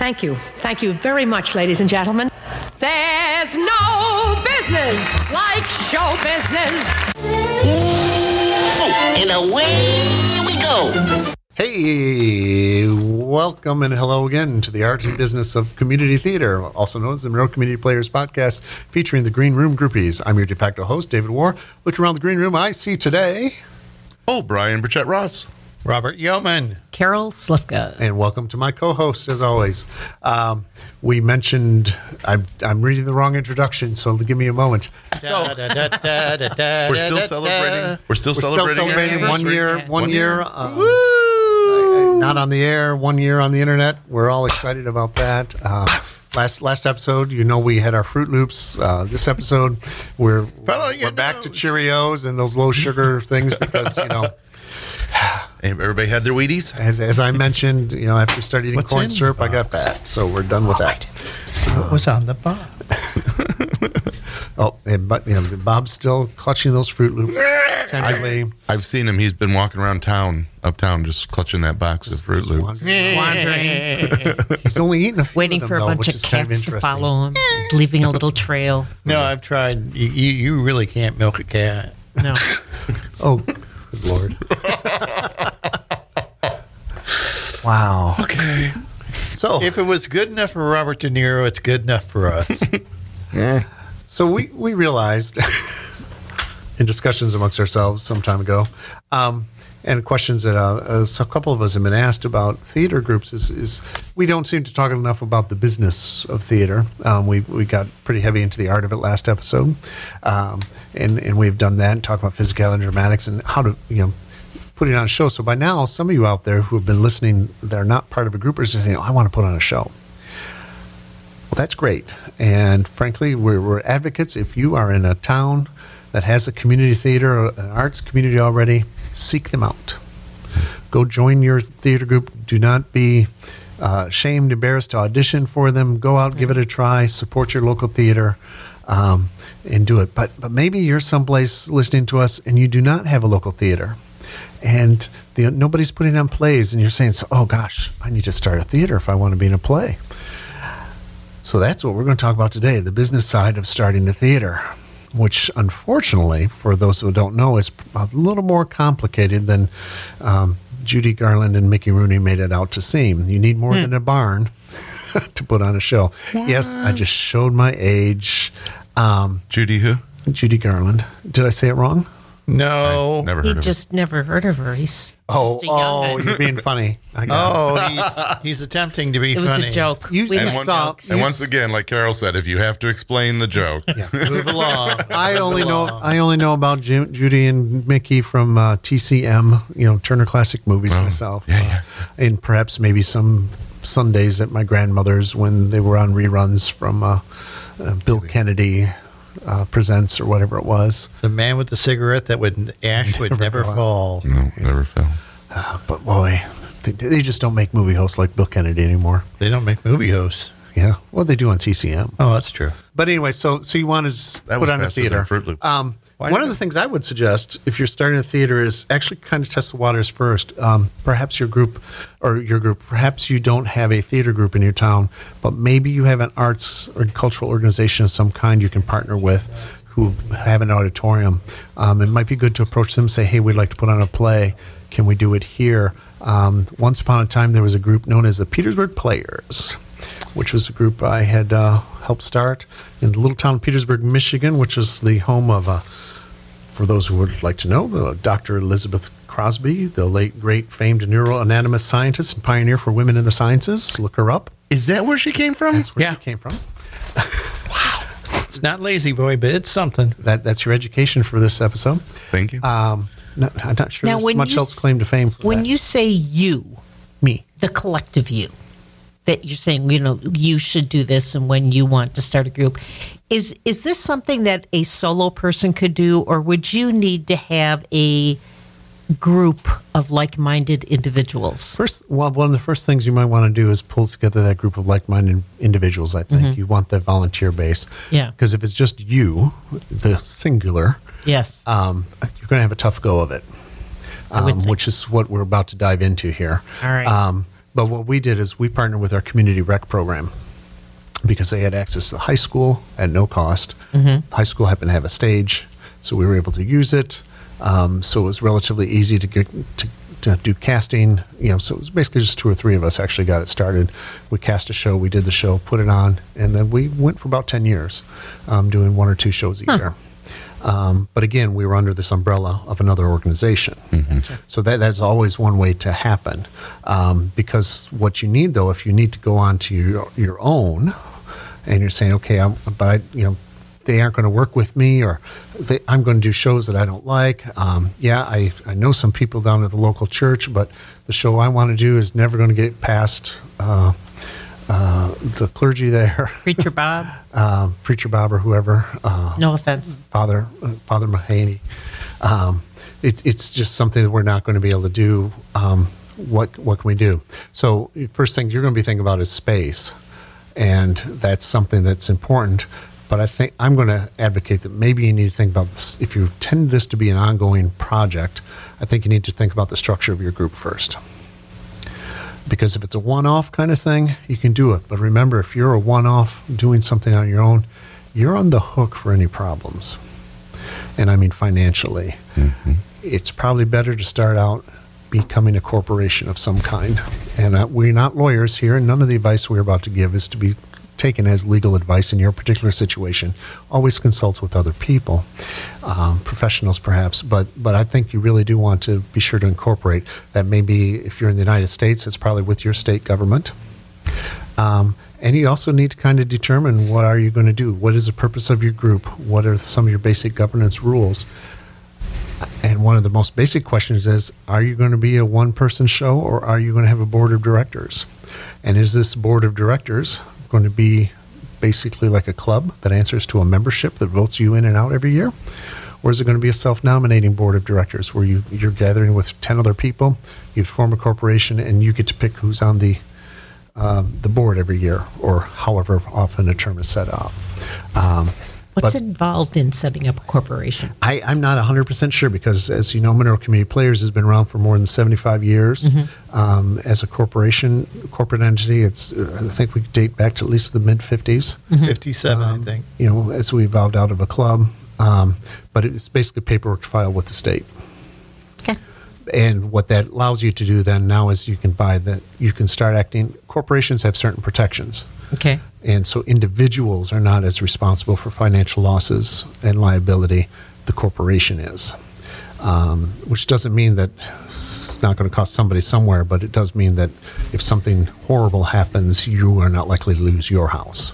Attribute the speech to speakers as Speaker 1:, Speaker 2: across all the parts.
Speaker 1: Thank you. Thank you very much, ladies and gentlemen. There's no business like show business.
Speaker 2: Oh, and away we go.
Speaker 3: Hey, welcome and hello again to the art and business of community theater, also known as the Monroe Community Players Podcast, featuring the Green Room Groupies. I'm your de facto host, David War. Looking around the Green Room, I see today,
Speaker 4: Oh, Brian Burchett Ross.
Speaker 5: Robert Yeoman.
Speaker 6: Carol Slifka.
Speaker 3: and welcome to my co-host, as always. Um, we mentioned I'm, I'm reading the wrong introduction, so give me a moment.
Speaker 5: Da,
Speaker 4: We're still celebrating. We're still
Speaker 3: We're
Speaker 4: celebrating. our
Speaker 3: celebrating one year, one,
Speaker 4: One
Speaker 3: year.
Speaker 4: year.
Speaker 3: uh, I- I- not on the air, one year on the internet. We're all excited about that. Uh, last last episode, you know, we had our Froot Loops. Uh, this episode, we're
Speaker 5: Follow your
Speaker 3: we're back to. Cheerios and those low sugar things because you know,
Speaker 4: Hey, Everybody had their Wheaties.
Speaker 3: as, as I mentioned, you know, after starting eating
Speaker 5: What's
Speaker 3: corn
Speaker 5: in
Speaker 3: syrup, I got fat. So we're done with that.
Speaker 5: What was on the box?
Speaker 3: Oh, and, but you know, Bob's still clutching those Froot Loops tenderly.
Speaker 4: I've seen him. He's been walking around town, uptown, just clutching that box of Froot Loops.
Speaker 6: Wandering,
Speaker 3: He's only eating a few
Speaker 6: waiting
Speaker 3: of them,
Speaker 6: for a
Speaker 3: though,
Speaker 6: bunch
Speaker 3: which
Speaker 6: of
Speaker 3: is kind
Speaker 6: cats to
Speaker 3: interesting.
Speaker 6: follow him, leaving a little trail.
Speaker 5: No, I've tried. You, you, you really can't milk a cat.
Speaker 6: No.
Speaker 3: Oh, good lord. wow.
Speaker 4: Okay.
Speaker 3: So,
Speaker 5: If it was good enough for Robert De Niro, it's good enough for us. Yeah.
Speaker 3: So we, we realized in discussions amongst ourselves some time ago, um, and questions that uh, uh, a couple of us have been asked about theater groups is, is we don't seem to talk enough about the business of theater. Um, we, we got pretty heavy into the art of it last episode, um, and, and we've done that and talked about physicality and dramatics and how to, you know, putting on a show. So by now, some of you out there who have been listening that are not part of a group are saying, oh, I want to put on a show. Well, that's great. And frankly, we're, we're advocates. If you are in a town that has a community theater an arts community already, seek them out. Go join your theater group. Do not be uh, ashamed, embarrassed to audition for them. Go out, give it a try, support your local theater. Um, and do it. But but maybe you're someplace listening to us and you do not have a local theater, and the, nobody's putting on plays, and you're saying, "Oh gosh, I need to start a theater if I want to be in a play." So that's what we're going to talk about today the business side of starting a theater, which unfortunately, for those who don't know, is a little more complicated than um, Judy Garland and Mickey Rooney made it out to seem. You need more than a barn to put on a show. Yes, I just showed my age. Um,
Speaker 4: Judy, who?
Speaker 3: Judy Garland. Did I say it wrong?
Speaker 5: No.
Speaker 4: Never
Speaker 6: He
Speaker 4: heard of
Speaker 6: just never heard of her. He's
Speaker 3: Oh,
Speaker 6: just a young
Speaker 3: oh,
Speaker 6: guy.
Speaker 3: you're being funny. I got
Speaker 5: Oh, he's, he's attempting to be
Speaker 6: It was
Speaker 5: funny.
Speaker 6: a joke.
Speaker 3: You-
Speaker 6: we
Speaker 3: and
Speaker 6: have
Speaker 4: it. And,
Speaker 3: saw-
Speaker 4: once, and once again, like Carol said, if you have to explain the joke,
Speaker 5: Move along.
Speaker 3: I only know I only know about Ju- Judy and Mickey from uh, TCM, you know Turner Classic Movies
Speaker 4: Oh,
Speaker 3: myself,
Speaker 4: yeah,
Speaker 3: uh,
Speaker 4: yeah.
Speaker 3: and perhaps maybe some Sundays at my grandmother's when they were on reruns from uh, uh, Bill Kennedy uh, presents or whatever it was.
Speaker 5: The man with the cigarette that would ash would
Speaker 3: Never
Speaker 5: never fall.
Speaker 4: no, never fell.
Speaker 3: But boy, they, they just don't make movie hosts like Bill Kennedy anymore.
Speaker 5: They don't make movie hosts.
Speaker 3: Yeah, well they do on TCM.
Speaker 5: Oh, that's true.
Speaker 3: But anyway, so so you wanted to
Speaker 4: That
Speaker 3: put
Speaker 4: was
Speaker 3: on a
Speaker 4: faster than
Speaker 3: theater.
Speaker 4: Froot Loop.
Speaker 3: Um,
Speaker 5: Why
Speaker 3: one of the things I would suggest if you're starting a theater is actually kind of test the waters first. Um, perhaps your group or your group, perhaps you don't have a theater group in your town, but maybe you have an arts or cultural organization of some kind you can partner with who have an auditorium. Um, it might be good to approach them and say, hey, we'd like to put on a play. Can we do it here? Um, once upon a time, there was a group known as the Petersburg Players which was a group I had uh, helped start in the little town of Petersburg, Michigan, which is the home of, uh, for those who would like to know, the Dr. Elizabeth Crosby, the late great famed neuroanatomist scientist and pioneer for women in the sciences. Look her up.
Speaker 4: Is that where she came from?
Speaker 3: That's where
Speaker 5: Yeah.
Speaker 3: she came from. Wow.
Speaker 5: It's not La-Z-Boy, but it's something.
Speaker 3: That, that's your education for this episode.
Speaker 4: Thank you.
Speaker 3: Um, no, I'm not sure
Speaker 6: Now,
Speaker 3: there's
Speaker 6: when
Speaker 3: much else
Speaker 6: s-
Speaker 3: claim to fame for
Speaker 6: when
Speaker 3: that.
Speaker 6: you say you,
Speaker 3: Me.
Speaker 6: the collective you, that you're saying, you know, you should do this, and when you want to start a group, is is this something that a solo person could do, or would you need to have a group of like-minded individuals?
Speaker 3: First, well, one of the first things you might want to do is pull together that group of like-minded individuals. I think you want that volunteer base.
Speaker 6: Mm-hmm. Yeah.
Speaker 3: Because if it's just you, the singular,
Speaker 6: Yes.
Speaker 3: um, you're going to have a tough go of it. Um, which is what we're about to dive into here.
Speaker 6: All right.
Speaker 3: Um, But what we did is we partnered with our community rec program because they had access to the high school at no cost. High school happened to have a stage, so we were able to use it. Um, so it was relatively easy to get to, to do casting. You know, so it was basically just two or three of us actually got it started. We cast a show, we did the show, put it on, and then we went for about ten years, um, doing one or two shows a year. Um, but again, we were under this umbrella of another organization. So that, that's always one way to happen. Um, because what you need, though, if you need to go on to your, your own, and you're saying, okay, I'm, but I, you know, they aren't going to work with me, or they, I'm going to do shows that I don't like. Um, yeah, I, I know some people down at the local church, but the show I want to do is never going to get past uh, uh, the clergy there,
Speaker 6: Preacher Bob.
Speaker 3: um, preacher Bob or whoever. Uh,
Speaker 6: No offense.
Speaker 3: Father uh, Father Mahaney. Um, it, it's just something that we're not going to be able to do. Um, what what can we do? So first thing you're going to be thinking about is space, and that's something that's important. But I think I'm going to advocate that maybe you need to think about this. If you intend this to be an ongoing project, I think you need to think about the structure of your group first. Because if it's a one off kind of thing, you can do it. But remember, if you're a one off doing something on your own, you're on the hook for any problems. And I mean financially. It's probably better to start out becoming a corporation of some kind. And uh, we're not lawyers here, and none of the advice we're about to give is to be taken as legal advice in your particular situation. Always consult with other people, um, professionals perhaps, but but I think you really do want to be sure to incorporate that. Maybe if you're in the United States, it's probably with your state government. Um, and you also need to kind of determine what are you going to do? What is the purpose of your group? What are some of your basic governance rules? And one of the most basic questions is Are you going to be a one person show or are you going to have a board of directors? And is this board of directors going to be basically like a club that answers to a membership that votes you in and out every year? Or is it going to be a self nominating board of directors where you, you're gathering with 10 other people, you form a corporation, and you get to pick who's on the, um, the board every year or however often a term is set up? Um,
Speaker 6: What's
Speaker 3: but-
Speaker 6: involved in setting up a corporation?
Speaker 3: I, I'm not 100% sure because, as you know, Monroe Community Players has been around for more than 75 years. Um, as a corporation, corporate entity, it's uh, I think we date back to at least the mid 50s.
Speaker 5: 57, I
Speaker 3: Um,
Speaker 5: think.
Speaker 3: You know, as we evolved out of a club. Um, but it's basically paperwork to file with the state.
Speaker 6: Okay.
Speaker 3: And what that allows you to do then now is you can buy that, you can start acting. Corporations have certain protections.
Speaker 6: Okay.
Speaker 3: And so individuals are not as responsible for financial losses and liability. The corporation is. Um, which doesn't mean that it's not going to cost somebody somewhere, but it does mean that if something horrible happens, you are not likely to lose your house.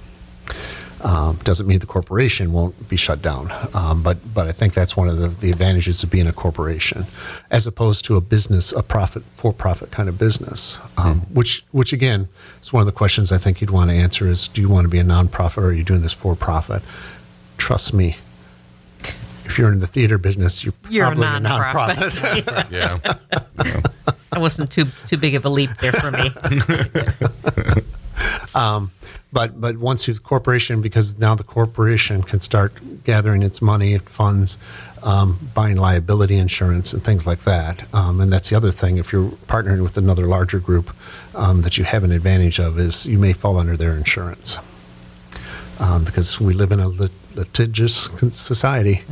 Speaker 3: Um, doesn't mean the corporation won't be shut down, um, but but I think that's one of the, the advantages of being a corporation, as opposed to a business, a profit for profit kind of business. Um, Which which again is one of the questions I think you'd want to answer is: Do you want to be a nonprofit or are you doing this for profit? Trust me, if you're in the theater business, you're,
Speaker 6: You're a
Speaker 3: probably
Speaker 6: nonprofit.
Speaker 3: nonprofit.
Speaker 4: Yeah.
Speaker 6: That wasn't too too big of a leap there for me.
Speaker 3: But but once the corporation, because now the corporation can start gathering its money, funds, um, buying liability insurance and things like that. Um, and that's the other thing. If you're partnering with another larger group um, that you have an advantage of, is you may fall under their insurance. Um, because we live in a lit- litigious society,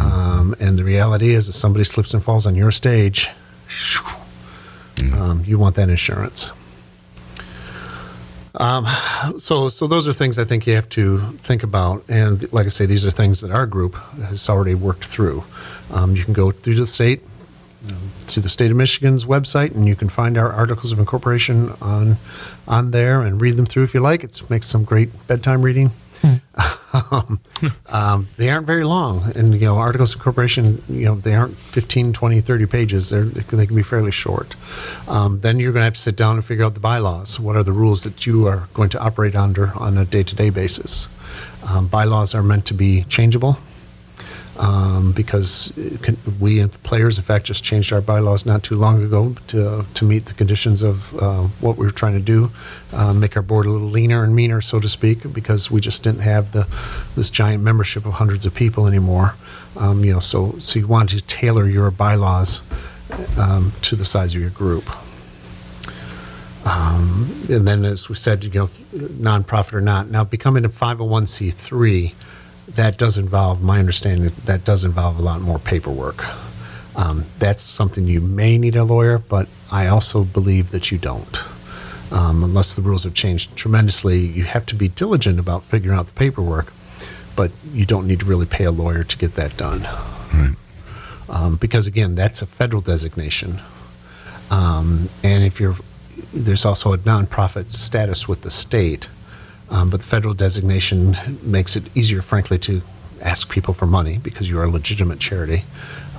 Speaker 3: um, and the reality is, if somebody slips and falls on your stage, um, you want that insurance so so those are things I think you have to think about. And like I say, these are things that our group has already worked through. Um, you can go through the state, um, through the state of Michigan's website, and you can find our articles of incorporation on on there and read them through if you like. It makes some great bedtime reading. um, um, they aren't very long. And you know articles of incorporation you know they aren't 15 20 30 pages. They're, they can be fairly short. Um, then you're going to have to sit down and figure out the bylaws. What are the rules that you are going to operate under on a day-to-day basis? Um, bylaws are meant to be changeable um, because can, we and players, in fact, just changed our bylaws not too long ago to, to meet the conditions of uh, what we were trying to do, uh, make our board a little leaner and meaner, so to speak, because we just didn't have the this giant membership of hundreds of people anymore. Um, you know, so so you want to tailor your bylaws um, to the size of your group. Um, and then, as we said, you know, nonprofit or not. Now, becoming a 501c3, that does involve, my understanding, that does involve a lot more paperwork. Um, that's something you may need a lawyer, but I also believe that you don't. Um, unless the rules have changed tremendously, you have to be diligent about figuring out the paperwork, but you don't need to really pay a lawyer to get that done. Um, because again, that's a federal designation. Um, and if you're, there's also a nonprofit status with the state, um, but the federal designation makes it easier, frankly, to ask people for money because you are a legitimate charity.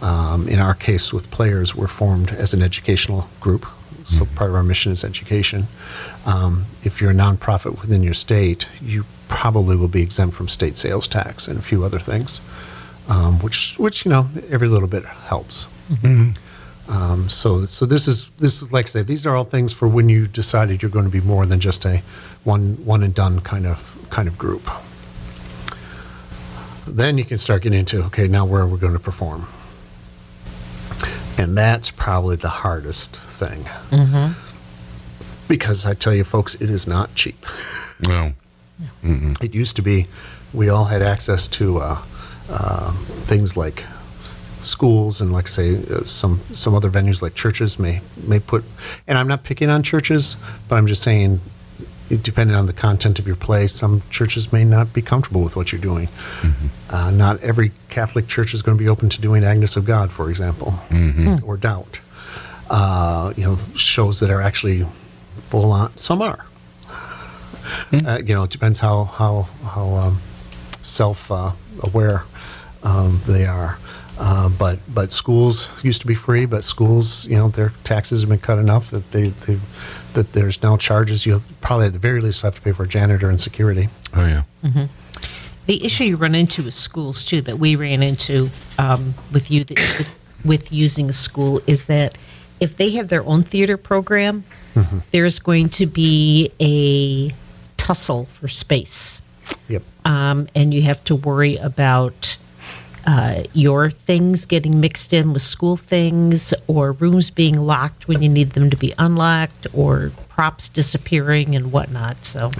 Speaker 3: Um, in our case, with players, we're formed as an educational group, so part of our mission is education. Um, if you're a nonprofit within your state, you probably will be exempt from state sales tax and a few other things, um, which, which you know, every little bit helps. Um, so, so this is this is like I say, these are all things for when you decided you're going to be more than just a one one and done kind of kind of group. Then you can start getting into okay, now where are we going to perform? And that's probably the hardest thing. Because I tell you, folks, it is not cheap.
Speaker 4: No.
Speaker 3: It used to be we all had access to uh, uh, things like schools and, like say, uh, some some other venues like churches may may put. And I'm not picking on churches, but I'm just saying, depending on the content of your play, some churches may not be comfortable with what you're doing. Uh, not every Catholic church is going to be open to doing Agnes of God, for example, or Doubt. Uh, you know, shows that are actually full on. Some are. Uh, you know, it depends how how how um, self uh, aware um, they are. Uh, but but schools used to be free, but schools, you know, their taxes have been cut enough that they, they that there's now charges. You'll probably at the very least have to pay for a janitor and security.
Speaker 4: Oh yeah.
Speaker 6: The issue you run into with schools too, that we ran into um, with you that, with, with using a school, is that if they have their own theater program, there's going to be a tussle for space,
Speaker 3: Yep.
Speaker 6: um, and you have to worry about uh, your things getting mixed in with school things, or rooms being locked when you need them to be unlocked, or props disappearing and whatnot. So.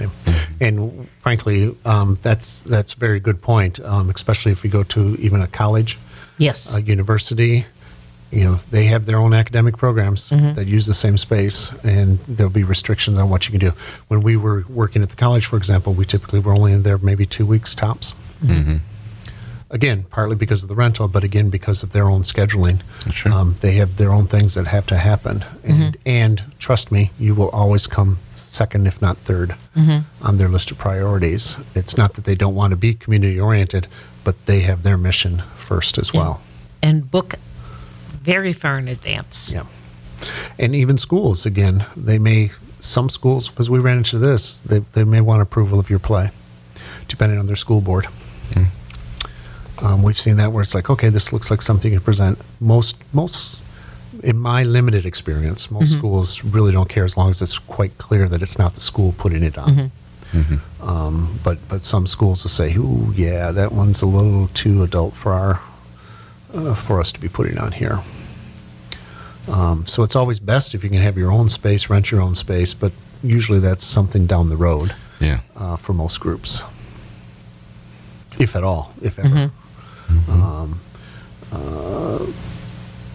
Speaker 3: And frankly, um, that's that's a very good point. Um, especially if you go to even a college,
Speaker 6: Yes.
Speaker 3: a university, you know, they have their own academic programs that use the same space, and there'll be restrictions on what you can do. When we were working at the college, for example, we typically were only in there maybe two weeks tops. Again, partly because of the rental, but again because of their own scheduling.
Speaker 4: Sure.
Speaker 3: Um, they have their own things that have to happen, and, mm-hmm. and trust me, you will always come second, if not 3rd mm-hmm. on their list of priorities. It's not that they don't want to be community oriented, but they have their mission first as well.
Speaker 6: and book very far in advance.
Speaker 3: Yeah. And even schools, again, they may, some schools, because we ran into this, they, they may want approval of your play, depending on their school board. Mm. Um, we've seen that where it's like, okay, this looks like something you can present. Most, most, in my limited experience, most schools really don't care as long as it's quite clear that it's not the school putting it on. Um, but but some schools will say, "Ooh, yeah, that one's a little too adult for our uh, for us to be putting on here." Um, so it's always best if you can have your own space, rent your own space, but usually that's something down the road
Speaker 4: Yeah.
Speaker 3: uh, for most groups, if at all, if ever. Um, uh,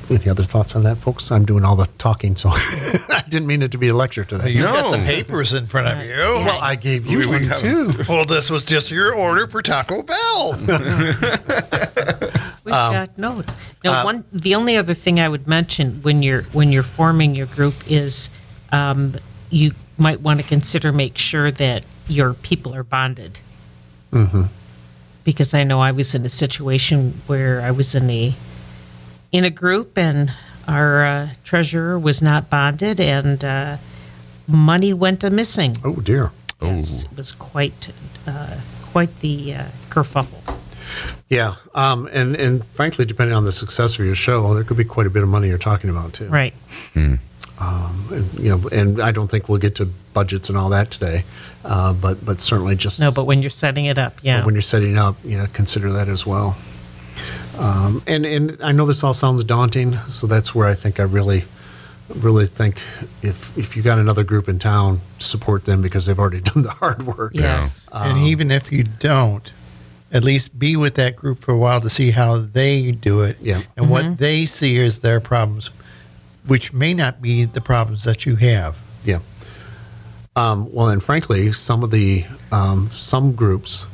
Speaker 3: any other thoughts on that, folks? I'm doing all the talking, so I didn't mean it to be a lecture today.
Speaker 5: You got the
Speaker 4: No.
Speaker 5: papers in front of you.
Speaker 3: Well, I gave you
Speaker 4: We- we
Speaker 3: one too.
Speaker 5: Well, this was just your order for Taco Bell.
Speaker 6: We've got notes. Now, one the only other thing I would mention when you're when you're forming your group is um, you might want to consider make sure that your people are bonded. Because I know I was in a situation where I was in a in a group and our uh, treasurer was not bonded and uh, money went a missing.
Speaker 3: Oh dear.
Speaker 4: Oh.
Speaker 6: It was quite uh, quite the uh, kerfuffle.
Speaker 3: Yeah, um, and and frankly, depending on the success of your show, there could be quite a bit of money you're talking about too.
Speaker 6: Right.
Speaker 3: And, you know, and I don't think we'll get to budgets and all that today, uh, but but certainly just
Speaker 6: No, but when you're setting it up, yeah.
Speaker 3: when you're setting up, you know, consider that as well. Um, and and I know this all sounds daunting, so that's where I think I really really think if if you got another group in town, support them because they've already done the hard work.
Speaker 6: Yes.
Speaker 5: and even if you don't, at least be with that group for a while to see how they do it
Speaker 3: Yeah.
Speaker 5: and what they see as their problems, which may not be the problems that you have.
Speaker 3: Yeah. Um, well, and frankly, some of the um, some groups,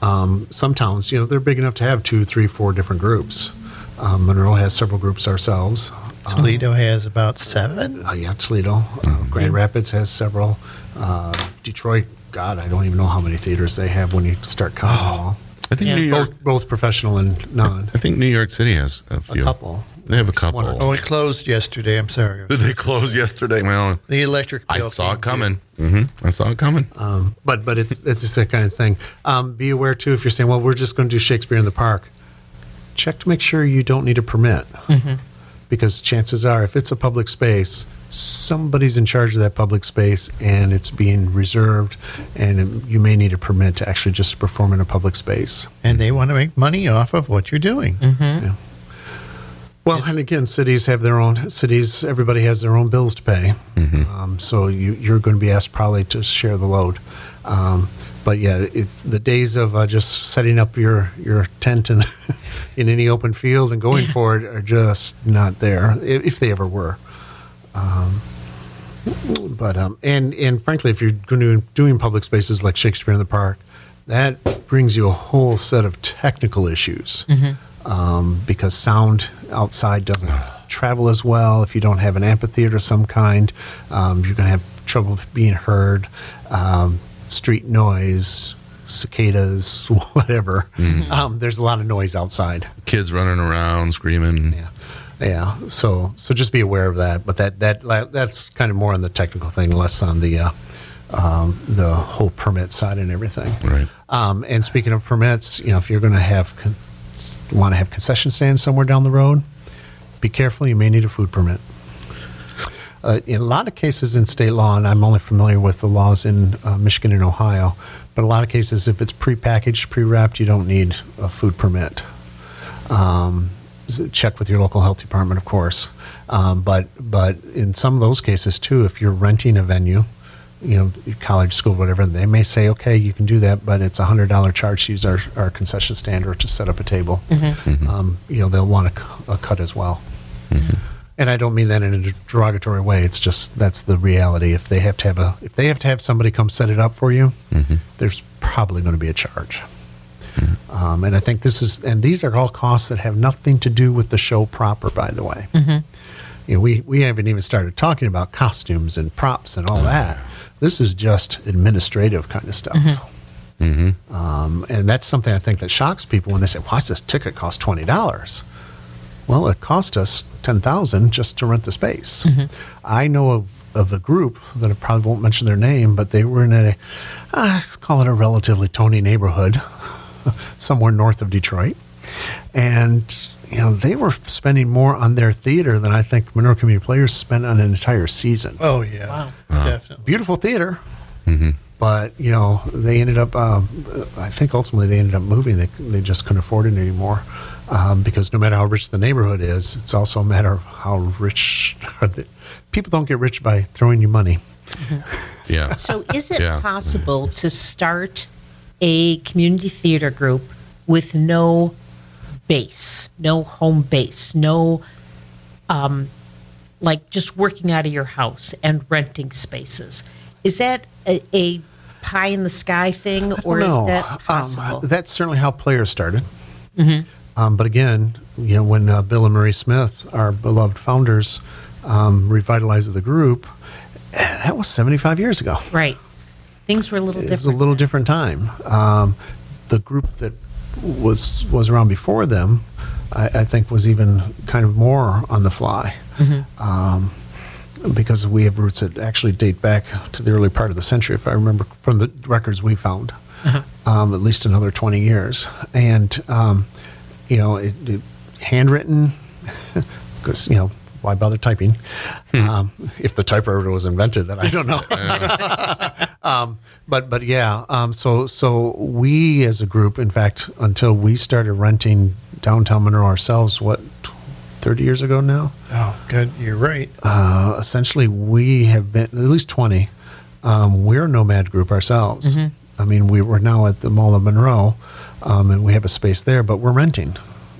Speaker 3: um, some towns, you know, they're big enough to have two, three, four different groups. Um, Monroe has several groups ourselves.
Speaker 5: Toledo has about seven.
Speaker 3: Uh, yeah, Toledo, uh, Grand Rapids has several. Uh, Detroit, God, I don't even know how many theaters they have when you start counting them all.
Speaker 4: I think
Speaker 6: Yeah.
Speaker 4: New York.
Speaker 3: Both, both professional and non.
Speaker 4: I think New York City has a few.
Speaker 3: A couple.
Speaker 4: They have a couple.
Speaker 3: One or
Speaker 5: Oh, it closed yesterday. I'm sorry.
Speaker 4: Did they close yesterday? Well,
Speaker 5: The electric
Speaker 4: I saw it coming. hmm I saw it coming.
Speaker 3: Um, but but it's it's just that kind of thing. Um, be aware too if you're saying, well, we're just going to do Shakespeare in the Park. Check to make sure you don't need a permit, because chances are, if it's a public space, somebody's in charge of that public space, and it's being reserved, and you may need a permit to actually just perform in a public space.
Speaker 5: And they want to make money off of what you're doing.
Speaker 3: Well, and again, cities have their own cities. Everybody has their own bills to pay, um, so you, you're going to be asked probably to share the load. Um, but yeah, it's the days of uh, just setting up your your tent in in any open field and going for it are just not there, if, if they ever were. Um, but um, and and frankly, if you're going to doing public spaces like Shakespeare in the Park, that brings you a whole set of technical issues um, because sound outside doesn't travel as well. If you don't have an amphitheater of some kind, um, you're going to have trouble being heard. Um, street noise, cicadas, whatever. Um, there's a lot of noise outside.
Speaker 4: Kids running around, screaming.
Speaker 3: Yeah, yeah. So so just be aware of that. But that that that's kind of more on the technical thing, less on the uh, um, the whole permit side and everything.
Speaker 4: Right.
Speaker 3: Um, and speaking of permits, you know, if you're going to have want to have concession stands somewhere down the road, be careful. You may need a food permit. Uh, in a lot of cases in state law, and I'm only familiar with the laws in uh, Michigan and Ohio, but a lot of cases, if it's prepackaged, pre-wrapped, you don't need a food permit. Um, check with your local health department, of course. Um, but but in some of those cases too, if you're renting a venue, you know, college, school, whatever, they may say, okay, you can do that, but it's a hundred dollar charge to use our, our concession stand or to set up a table. Mm-hmm. Um, you know, they'll want a, a cut as well. Mm-hmm. And I don't mean that in a derogatory way. It's just that's the reality. If they have to have a, if they have to have somebody come set it up for you, mm-hmm. there's probably going to be a charge. Um, and I think this is, and these are all costs that have nothing to do with the show proper. By the way, you know, we we haven't even started talking about costumes and props and all that. This is just administrative kind of stuff. Um, and that's something I think that shocks people when they say, "Why does this ticket cost twenty dollars?" Well, it cost us ten thousand just to rent the space. I know of, of a group that I probably won't mention their name, but they were in a, uh, let's call it a relatively Tony neighborhood, somewhere north of Detroit, and you know they were spending more on their theater than I think Monroe Community Players spent on an entire season.
Speaker 5: Oh yeah, wow, definitely.
Speaker 3: Beautiful theater. But you know, they ended up. Um, I think ultimately they ended up moving. They they just couldn't afford it anymore um, because no matter how rich the neighborhood is, it's also a matter of how rich are the people. Don't get rich by throwing you money.
Speaker 4: Yeah.
Speaker 6: So, is it
Speaker 4: Yeah.
Speaker 6: possible to start a community theater group with no base, no home base, no, um, like just working out of your house and renting spaces? Is that a, a pie in the sky thing, or is that
Speaker 3: um,
Speaker 6: possible?
Speaker 3: that's certainly how players started. Um, but again, you know, when uh, Bill and Marie Smith, our beloved founders, um, revitalized the group, that was 75 years ago.
Speaker 6: right. Things were a little different.
Speaker 3: it was a little different time. Um, the group that was was around before them, I, I think, was even kind of more on the fly, um, because we have roots that actually date back to the early part of the century, if I remember from the records we found, um, at least another twenty years, and um, you know, it, it, handwritten, because you know. Why bother typing? Um, if the typewriter was invented, then I don't know. Um, but but yeah, um, so so we as a group, in fact, until we started renting downtown Monroe ourselves, what 30 years ago now.
Speaker 5: Oh, good. You're right.
Speaker 3: Uh, essentially, we have been at least 20. Um, we're a nomad group ourselves. I mean, we were now at the Mall of Monroe, um, and we have a space there, but we're renting.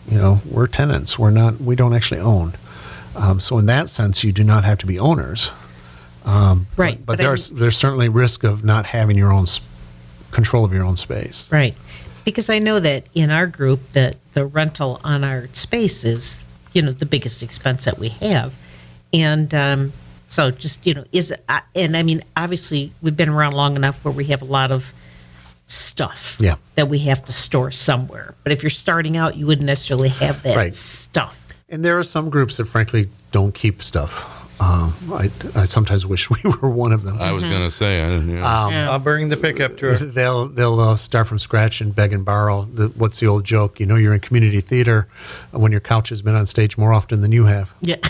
Speaker 3: You know, we're tenants. We're not. We don't actually own. Um, so in that sense, you do not have to be owners. Um, but-
Speaker 6: Right,
Speaker 3: But,
Speaker 6: but I
Speaker 3: there's there's certainly risk of not having your own s- control of your own space.
Speaker 6: Right. Because I know that in our group that the rental on our space is, you know, the biggest expense that we have. And um, so just, you know, is uh, and I mean, obviously we've been around long enough where we have a lot of stuff
Speaker 3: Yeah.
Speaker 6: that we have to store somewhere. But if you're starting out, you wouldn't necessarily have that
Speaker 3: Right.
Speaker 6: stuff.
Speaker 3: And there are some groups that frankly don't keep stuff. Um, I, I sometimes wish we were one of them.
Speaker 4: I was gonna say, I didn't. Yeah.
Speaker 6: Yeah.
Speaker 5: I'll bring the pickup truck.
Speaker 3: they'll they'll uh, start from scratch and beg and borrow. The, what's the old joke? You know, you're in community theater when your couch has been on stage more often than you have.
Speaker 6: Yeah.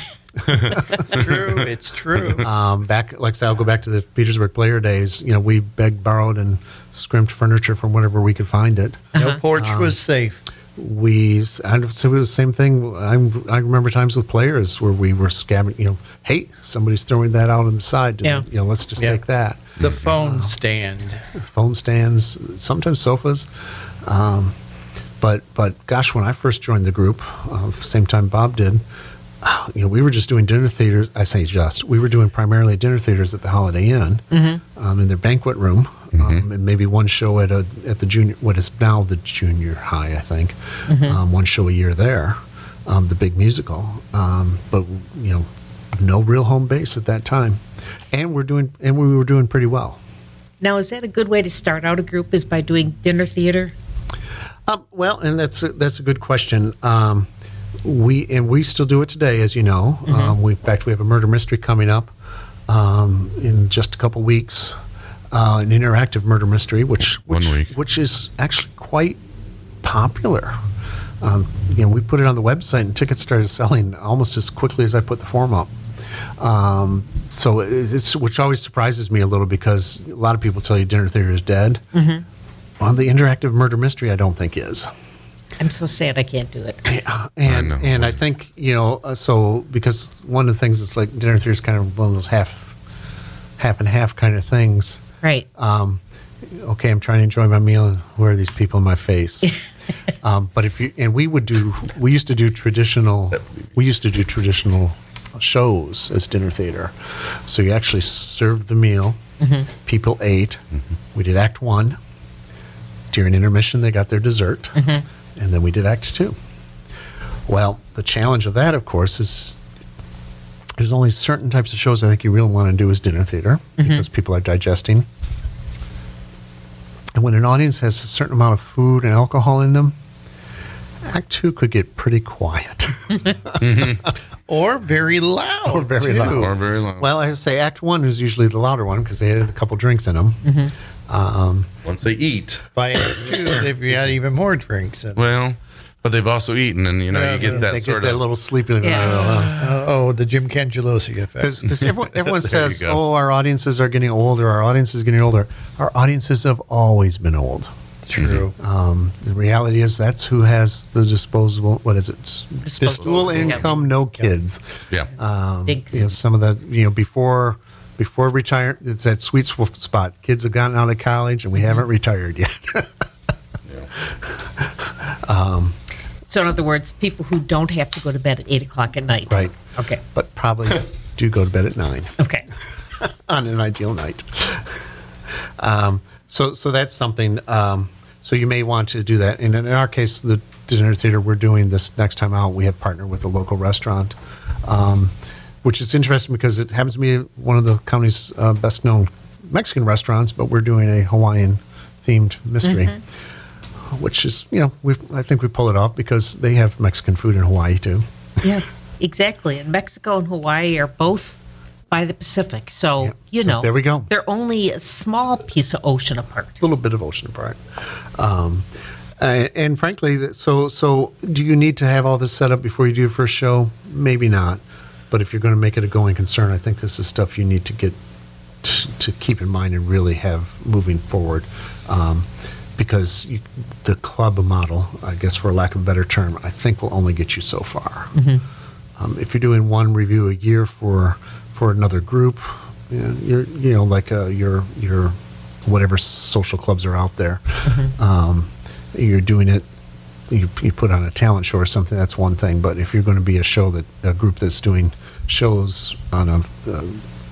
Speaker 5: It's true. It's true.
Speaker 3: Um, back, like I said, I'll go back to the Petersburg player days. You know, we begged, borrowed, and scrimped furniture from wherever we could find it.
Speaker 5: No porch was safe.
Speaker 3: We, I so it was the same thing. I, I remember times with players where we were scabbing. You know, hey, somebody's throwing that out on the side.
Speaker 6: Yeah.
Speaker 3: You know, let's just
Speaker 5: Yeah.
Speaker 3: take that.
Speaker 5: The phone stand.
Speaker 3: phone stands, sometimes sofas. Um, but but gosh, when I first joined the group, uh, same time Bob did, uh, you know, we were just doing dinner theaters. I say just, we were doing primarily dinner theaters at the Holiday Inn, um, in their banquet room, um, and maybe one show at a at the junior, what is now the junior high, I think, um, one show a year there, um, the big musical. Um, but you know, no real home base at that time, and we're doing and we were doing pretty well.
Speaker 6: now, is that a good way to start out a group? Is by doing dinner theater?
Speaker 3: Um, well, and that's a, that's a good question. Um, we and we still do it today, as you know. Um, we, in fact, we have a murder mystery coming up um, in just a couple weeks. Uh, an interactive murder mystery, which which, which is actually quite popular. Um, you know, we put it on the website, and tickets started selling almost as quickly as I put the form up. Um, so it's which always surprises me a little because a lot of people tell you dinner theater is dead. Well, the interactive murder mystery, I don't think is.
Speaker 6: I'm so sad I can't do it.
Speaker 3: And
Speaker 4: know.
Speaker 3: and I think you know uh, so because one of the things that's like dinner theater is kind of one of those half half and half kind of things.
Speaker 6: Right.
Speaker 3: Um, okay, I'm trying to enjoy my meal, and who are these people in my face? um, but if you and we would do, we used to do traditional, we used to do traditional shows as dinner theater. So you actually served the meal, people ate. We did Act One. During intermission, they got their dessert, and then we did Act Two. Well, the challenge of that, of course, is there's only certain types of shows I think you really want to do as dinner theater because people are digesting. And when an audience has a certain amount of food and alcohol in them, Act Two could get pretty quiet.
Speaker 5: Or very loud.
Speaker 3: Or very
Speaker 5: too.
Speaker 3: loud.
Speaker 4: or very loud.
Speaker 3: well, I say Act One is usually the louder one because they had a couple drinks in them. Um,
Speaker 4: Once they eat,
Speaker 5: By Act two, they've got even more drinks. In.
Speaker 4: well, but they've also eaten, and you know,
Speaker 5: Yeah,
Speaker 4: you get that
Speaker 3: they
Speaker 4: sort
Speaker 3: get that
Speaker 4: of.
Speaker 3: little sleepy.
Speaker 6: Yeah.
Speaker 5: Uh, oh, the Jim Cangelosi effect.
Speaker 3: Because everyone, everyone says, "Oh, our audiences are getting older. Our audience is getting older." Our audiences have always been old.
Speaker 5: True.
Speaker 3: Um, the reality is that's who has the disposable. What is it? Disposable income, no kids.
Speaker 4: yeah.
Speaker 3: Um,
Speaker 6: Big
Speaker 3: you know, some of the you know before before retire, it's that sweet spot. Kids have gotten out of college and we haven't retired yet.
Speaker 6: So, in other words, people who don't have to go to bed at eight o'clock at night.
Speaker 3: right.
Speaker 6: Okay.
Speaker 3: But probably do go to bed at nine
Speaker 6: Okay.
Speaker 3: on an ideal night. Um, so so that's something. Um, so you may want to do that. And in our case, the dinner theater we're doing this next time out, we have partnered with a local restaurant. Um, which is interesting because it happens to be one of the county's uh, best known Mexican restaurants, but we're doing a Hawaiian themed mystery, which is, you know, we I think we pull it off because they have Mexican food in Hawaii too.
Speaker 6: Yeah, exactly. And Mexico and Hawaii are both by the Pacific. So,
Speaker 3: Yeah.
Speaker 6: you
Speaker 3: So
Speaker 6: know,
Speaker 3: there we go.
Speaker 6: They're only a small piece of ocean apart.
Speaker 3: A little bit of ocean apart. Um, uh, and frankly, so so do you need to have all this set up before you do your first show? Maybe not. But if you're going to make it a going concern, I think this is stuff you need to get t- to keep in mind and really have moving forward. Um, because you, the club model, I guess for lack of a better term, I think will only get you so far. Um, if you're doing one revue a year for for another group, you know, you're you know like uh, your your whatever social clubs are out there, um, you're doing it. You, you put on a talent show or something. That's one thing. But if you're going to be a show that a group that's doing shows on a, uh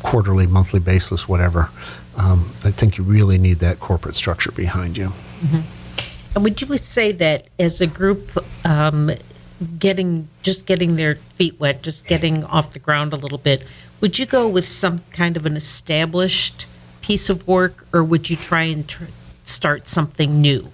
Speaker 3: quarterly, monthly basis, whatever, um, I think you really need that corporate structure behind you.
Speaker 6: And would you say that as a group, um, getting just getting their feet wet, just getting off the ground a little bit, would you go with some kind of an established piece of work, or would you try and tr- start something new?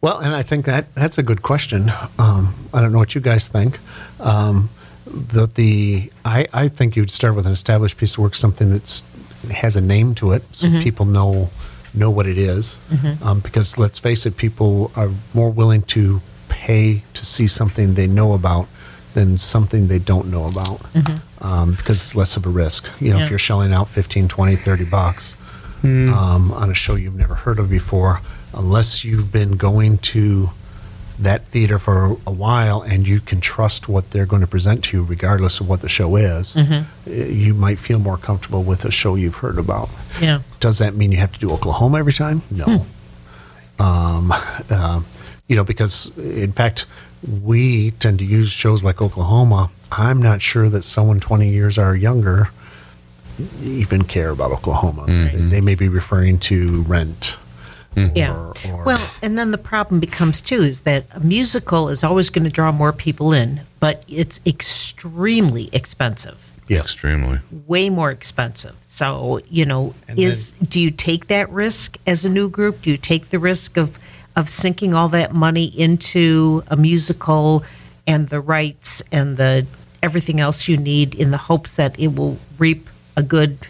Speaker 3: Well, and I think that that's a good question. Um, I don't know what you guys think. Um, but the I, I think you'd start with an established piece of work, something that's has a name to it, so people know know what it is. Um, because let's face it, people are more willing to pay to see something they know about than something they don't know about um, because it's less of a risk. You know,
Speaker 6: Yeah.
Speaker 3: if you're shelling out 15, 20, 30 bucks um, on a show you've never heard of before, unless you've been going to that theater for a while and you can trust what they're going to present to you, regardless of what the show is, eh, you might feel more comfortable with a show you've heard about.
Speaker 6: Yeah.
Speaker 3: Does that mean you have to do Oklahoma every time? No. um, uh, you know, because in fact, we tend to use shows like Oklahoma. I'm not sure that someone 20 years or younger even care about Oklahoma. They, they may be referring to Rent.
Speaker 6: Yeah.
Speaker 3: Or, or,
Speaker 6: Well, and then the problem becomes too is that a musical is always going to draw more people in, but it's extremely expensive.
Speaker 3: Yeah.
Speaker 4: Extremely.
Speaker 6: way more expensive. So, you know,
Speaker 5: And
Speaker 6: is do you take that risk as a new group? Do you take the risk of of sinking all that money into a musical and the rights and the everything else you need in the hopes that it will reap a good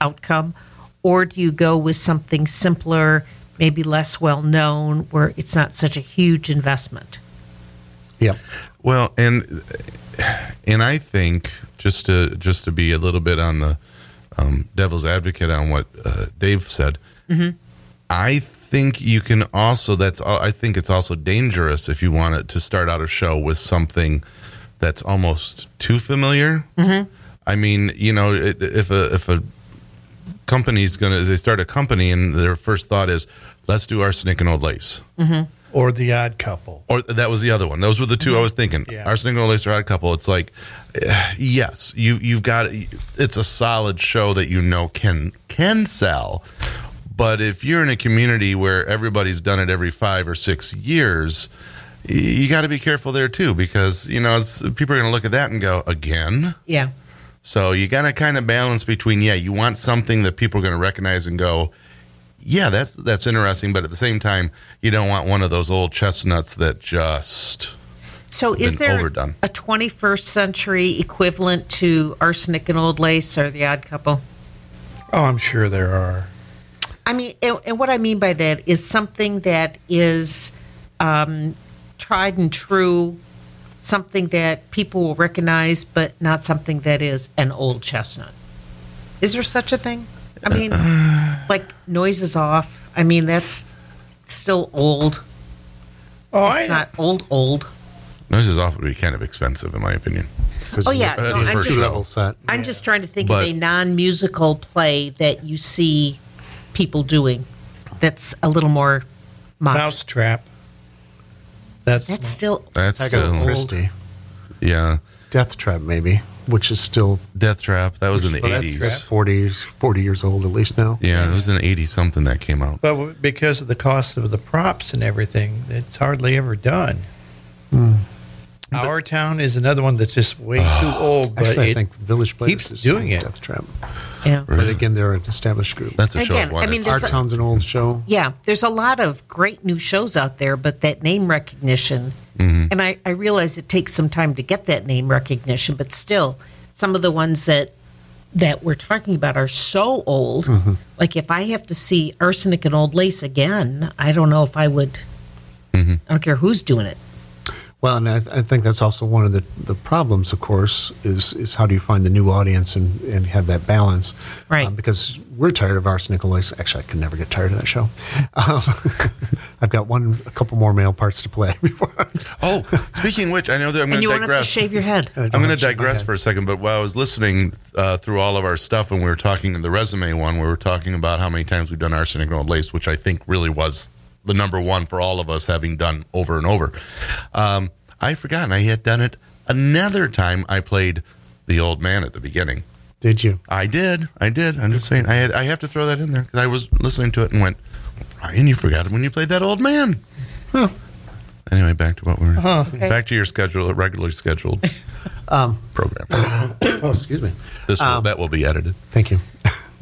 Speaker 6: outcome? Or do you go with something simpler, maybe less well known, where it's not such a huge investment?
Speaker 3: Yeah.
Speaker 4: Well, and and I think just to just to be a little bit on the um, devil's advocate on what uh, Dave said, I think you can also that's I think it's also dangerous if you want it to start out a show with something that's almost too familiar. I mean, you know, if a if a company's gonna they start a company and their first thought is let's do arsenic and old lace.
Speaker 5: Or the odd couple.
Speaker 4: Or that was the other one. Those were the 2 I was thinking.
Speaker 5: Yeah.
Speaker 4: Arsenic and old Lace or Odd Couple. It's like, eh, yes, you you've got it's a solid show that you know can can sell. But if you're in a community where everybody's done it every five or six years, you got to be careful there too, because you know it's- people are going to look at that and go again.
Speaker 6: Yeah.
Speaker 4: So you got to kind of balance between yeah, you want something that people are going to recognize and go, yeah, that's that's interesting, but at the same time, you don't want one of those old chestnuts that just
Speaker 6: So, is there
Speaker 4: overdone.
Speaker 6: a 21st century equivalent to arsenic and old lace or the odd couple?
Speaker 5: Oh, I'm sure there are.
Speaker 6: I mean, and, and what I mean by that is something that is um, tried and true, something that people will recognize, but not something that is an old chestnut. Is there such a thing? I mean, uh-uh. like noises off. I mean, that's still old.
Speaker 5: Oh,
Speaker 6: It's
Speaker 5: I
Speaker 6: not old, old.
Speaker 4: Noises off would be kind of expensive, in my opinion.
Speaker 6: Oh, yeah.
Speaker 4: As
Speaker 6: No,
Speaker 4: a
Speaker 6: I'm just-
Speaker 3: level set.
Speaker 6: I'm just trying to think
Speaker 4: But-
Speaker 6: of a non-musical play that you see people doing that's a little more modern.
Speaker 5: Mousetrap. That's,
Speaker 6: That's still
Speaker 4: That's
Speaker 3: Agatha
Speaker 4: still,
Speaker 3: Christie.
Speaker 4: yeah.
Speaker 3: Death Trap, maybe, which is still
Speaker 4: Death Trap. That was in the eighties.
Speaker 5: Trap.
Speaker 3: 40, 40 years old at least now.
Speaker 4: Yeah, it was in eighty something that came out.
Speaker 5: But because of the cost of the props and everything, it's hardly ever done.
Speaker 3: Hmm.
Speaker 5: Our town is another one that's just way too old, but
Speaker 3: Actually, I
Speaker 5: it,
Speaker 3: think Village Players
Speaker 5: keeps
Speaker 3: is
Speaker 5: doing it.
Speaker 3: Death Trap.
Speaker 6: yeah.
Speaker 3: But again, they're an established group.
Speaker 4: That's a show
Speaker 6: Again,
Speaker 4: I
Speaker 6: I
Speaker 4: wanted.
Speaker 6: mean,
Speaker 3: Our
Speaker 6: there's a-
Speaker 3: town's an old show.
Speaker 6: Yeah, there's a lot of great new shows out there, but that name recognition, mm-hmm. and I, I realize it takes some time to get that name recognition, but still, some of the ones that that we're talking about are so old. Mm-hmm. Like if I have to see arsenic and old lace again, I don't know if I would. Mm-hmm. I don't care who's doing it.
Speaker 3: Well, and I, I think that's also one of the, the problems, of course, is is how do you find the new audience and, and have that balance?
Speaker 6: Right.
Speaker 3: Um, because we're tired of Arsenic and Lace. Actually, I could never get tired of that show. Um, I've got one, a couple more male parts to play before.
Speaker 4: Oh, speaking of which, I know that I'm going to
Speaker 6: won't have to
Speaker 4: digress.
Speaker 6: shave your head.
Speaker 3: I
Speaker 4: I'm going to
Speaker 3: have shit in my
Speaker 4: digress for a second, but while I was listening uh, through all of our stuff, and we were talking in the resume one, we were talking about how many times we've done arsenic and lace, which I think really was the number one for all of us having done over and over. Um, I forgotten I had done it another time. I played the old man at the beginning.
Speaker 3: Did you?
Speaker 4: I did. I did. I'm just saying. I had. I have to throw that in there because I was listening to it and went, Ryan, you forgot when you played that old man. Anyway, back to what we're back to your schedule, regularly scheduled program.
Speaker 3: Oh, excuse me.
Speaker 4: This will, that will be edited.
Speaker 3: Thank you.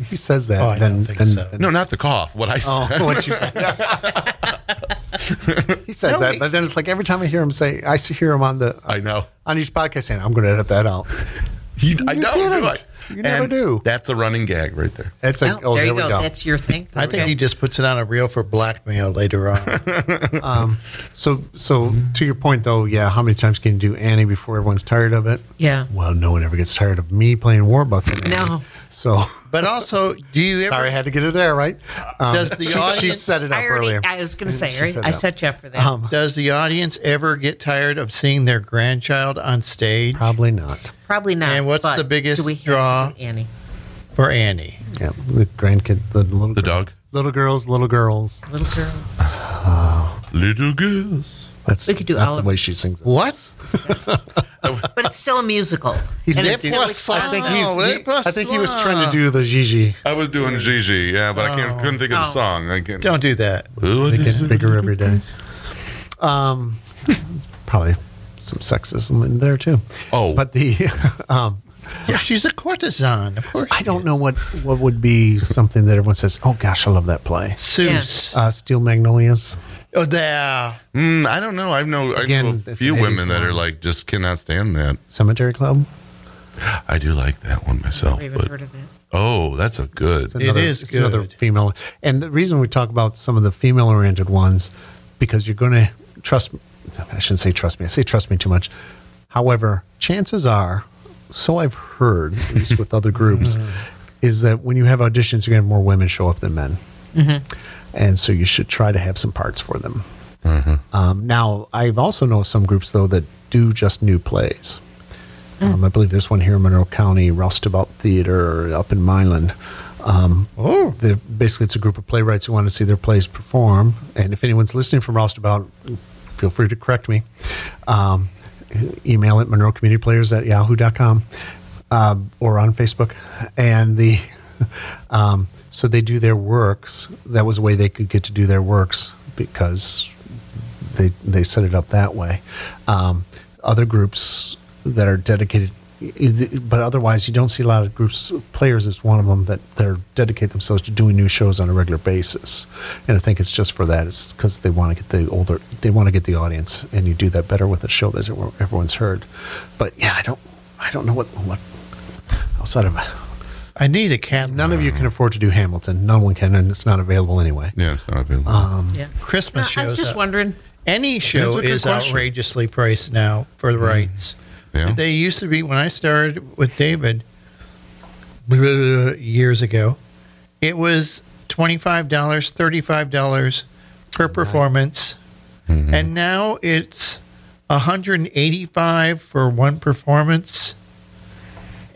Speaker 3: He says that.
Speaker 5: Oh,
Speaker 3: then, then,
Speaker 5: so.
Speaker 3: then-
Speaker 4: No, not the cough. What I
Speaker 3: Oh,
Speaker 4: said.
Speaker 3: what you said. he says that, but then it's like every time I hear him say, I see- hear him on the
Speaker 4: I know.
Speaker 3: on each podcast saying, "I'm going to edit that out."
Speaker 4: You, I
Speaker 3: You
Speaker 4: know.
Speaker 3: didn't.
Speaker 4: do I?
Speaker 3: You never
Speaker 4: And
Speaker 3: do.
Speaker 4: That's a running gag right there.
Speaker 3: It's like,
Speaker 6: Oh,
Speaker 3: oh,
Speaker 6: there you
Speaker 3: we
Speaker 6: go.
Speaker 3: go.
Speaker 6: That's your thing.
Speaker 5: I think
Speaker 6: Okay.
Speaker 5: he just puts it on a reel for blackmail later on.
Speaker 3: Um, so, so to your point though, yeah. How many times can you do Annie before everyone's tired of it?
Speaker 6: Yeah.
Speaker 3: Well, no one ever gets tired of me playing Warbucks.
Speaker 6: No.
Speaker 3: So
Speaker 5: but also, do you ever?
Speaker 3: sorry, I had to get it there, right? Um,
Speaker 5: Does the
Speaker 3: she, she set it up
Speaker 6: I already.
Speaker 3: earlier.
Speaker 6: I was going to say.
Speaker 3: She
Speaker 6: right?
Speaker 3: set
Speaker 6: I
Speaker 3: up.
Speaker 6: set you up for that.
Speaker 3: Um,
Speaker 5: Does the audience ever get tired of seeing their grandchild on stage
Speaker 3: Probably not.
Speaker 6: Probably not.
Speaker 5: and what's the biggest
Speaker 6: we
Speaker 5: draw?
Speaker 6: to do Annie?
Speaker 5: for Annie?
Speaker 3: Yeah, the grandkid, the little
Speaker 4: The
Speaker 3: girl-
Speaker 4: dog.
Speaker 3: little girls, little girls.
Speaker 6: Little girls,
Speaker 4: Little girls.
Speaker 3: That's
Speaker 6: We could do
Speaker 3: not
Speaker 6: all
Speaker 3: the
Speaker 6: of
Speaker 3: way she sings. It.
Speaker 5: What?
Speaker 6: But it's still a musical.
Speaker 3: He's
Speaker 6: and it's
Speaker 3: thinking-
Speaker 6: still
Speaker 3: I think he's. He-
Speaker 5: it was
Speaker 3: I think he was trying to do the Gigi.
Speaker 4: I was doing Gigi, yeah, but I can't, couldn't think of the
Speaker 6: Oh.
Speaker 4: song. I can't.
Speaker 5: Don't do that.
Speaker 4: Ooh,
Speaker 3: They get bigger every day. Um, probably some sexism in there too.
Speaker 4: Oh.
Speaker 3: but the um,
Speaker 5: Yeah, she's a courtesan, of course.
Speaker 3: I don't know what what would be something that everyone says. Oh gosh, I love that play.
Speaker 5: Seuss.
Speaker 3: Uh, Steel Magnolias.
Speaker 5: Oh, there.
Speaker 4: Mm, I don't know. I know. I
Speaker 3: Again,
Speaker 4: know a few women that are like just cannot stand that.
Speaker 3: Cemetery Club.
Speaker 4: I do like that one myself,
Speaker 6: I haven't
Speaker 4: but
Speaker 6: heard of it.
Speaker 4: oh, that's a good.
Speaker 3: It's another,
Speaker 5: is
Speaker 3: it's another female. And the reason we talk about some of the female oriented ones, because you're going to trust. I shouldn't say trust me. I say trust me too much. However, chances are, so I've heard, at least with other groups, is that when you have auditions, you're going to have more women show up than men. And so you should try to have some parts for them. Um, now, I've also know some groups, though, that do just new plays. Um, I believe there's one here in Monroe County, Roustabout Theater, up in Milan. Um,
Speaker 5: Oh.
Speaker 3: basically, it's a group of playwrights who want to see their plays perform. And if anyone's listening from Roustabout, feel free to correct me. Um, email it Monroe Community Players at yahoo.com um, or on Facebook. And the um, so they do their works. That was a way they could get to do their works because they they set it up that way. Um, other groups that are dedicated, but otherwise you don't see a lot of groups. Players is one of them that they're dedicate themselves to doing new shows on a regular basis, and I think it's just for that. It's because they want to get the older, they want to get the audience, and you do that better with a show that everyone's heard. But yeah, I don't, I don't know what what outside of.
Speaker 5: I need a cat.
Speaker 3: None of you can afford to do Hamilton. No one can, and it's not available anyway.
Speaker 4: Yeah, it's not available.
Speaker 3: Um,
Speaker 6: Yeah.
Speaker 5: Christmas
Speaker 6: No, I was just
Speaker 5: up.
Speaker 6: wondering.
Speaker 5: Any show
Speaker 4: That's a good
Speaker 5: is
Speaker 4: question.
Speaker 5: Outrageously priced now for the rights.
Speaker 4: yeah.
Speaker 5: They used to be when I started with David years ago. It was twenty five dollars, thirty five dollars per performance,
Speaker 4: Mm-hmm.
Speaker 5: and now it's hundred and eighty five for one performance,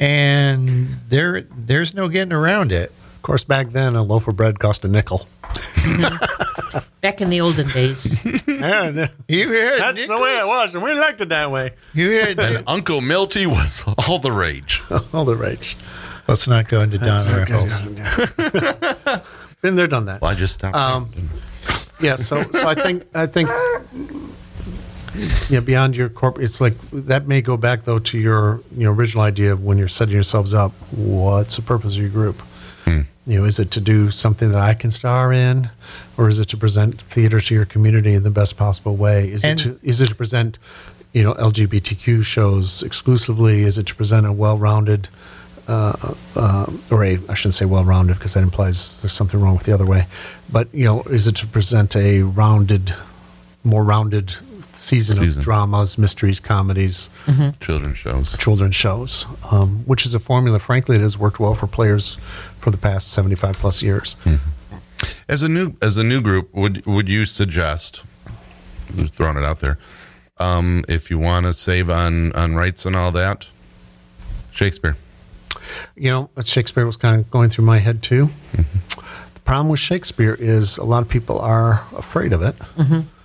Speaker 5: and there there's no getting around it.
Speaker 3: Of course, back then a loaf of bread cost a nickel.
Speaker 6: Back in the olden days.
Speaker 3: yeah,
Speaker 5: You heard
Speaker 3: that's the way it was, and we liked it that way.
Speaker 5: You heard.
Speaker 4: and Uncle Milty was all the rage.
Speaker 3: All the rage.
Speaker 5: Let's not go into Don Rickles.
Speaker 3: Been there, done that.
Speaker 4: Well, I just stopped.
Speaker 3: Um, yeah, so so I think I think yeah, beyond your corporate, it's like that may go back though to your you know original idea of when you're setting yourselves up. What's the purpose of your group? You know, is it to do something that I can star in, or is it to present theater to your community in the best possible way? Is
Speaker 5: And-
Speaker 3: it to is it to present you know LGBTQ shows exclusively? Is it to present a well-rounded uh, uh, or a, I shouldn't say well-rounded because that implies there's something wrong with the other way. But you know, is it to present a rounded, more rounded season,
Speaker 4: Season.
Speaker 3: of dramas, mysteries, comedies,
Speaker 4: Children's shows.
Speaker 3: children's shows, um, which is a formula, frankly, that has worked well for players for the past 75 plus years.
Speaker 4: As a new as a new group, would would you suggest? Just throwing it out there. Um, if you want to save on on rights and all that, Shakespeare.
Speaker 3: You know, Shakespeare was kind of going through my head too. The problem with Shakespeare is a lot of people are afraid of it,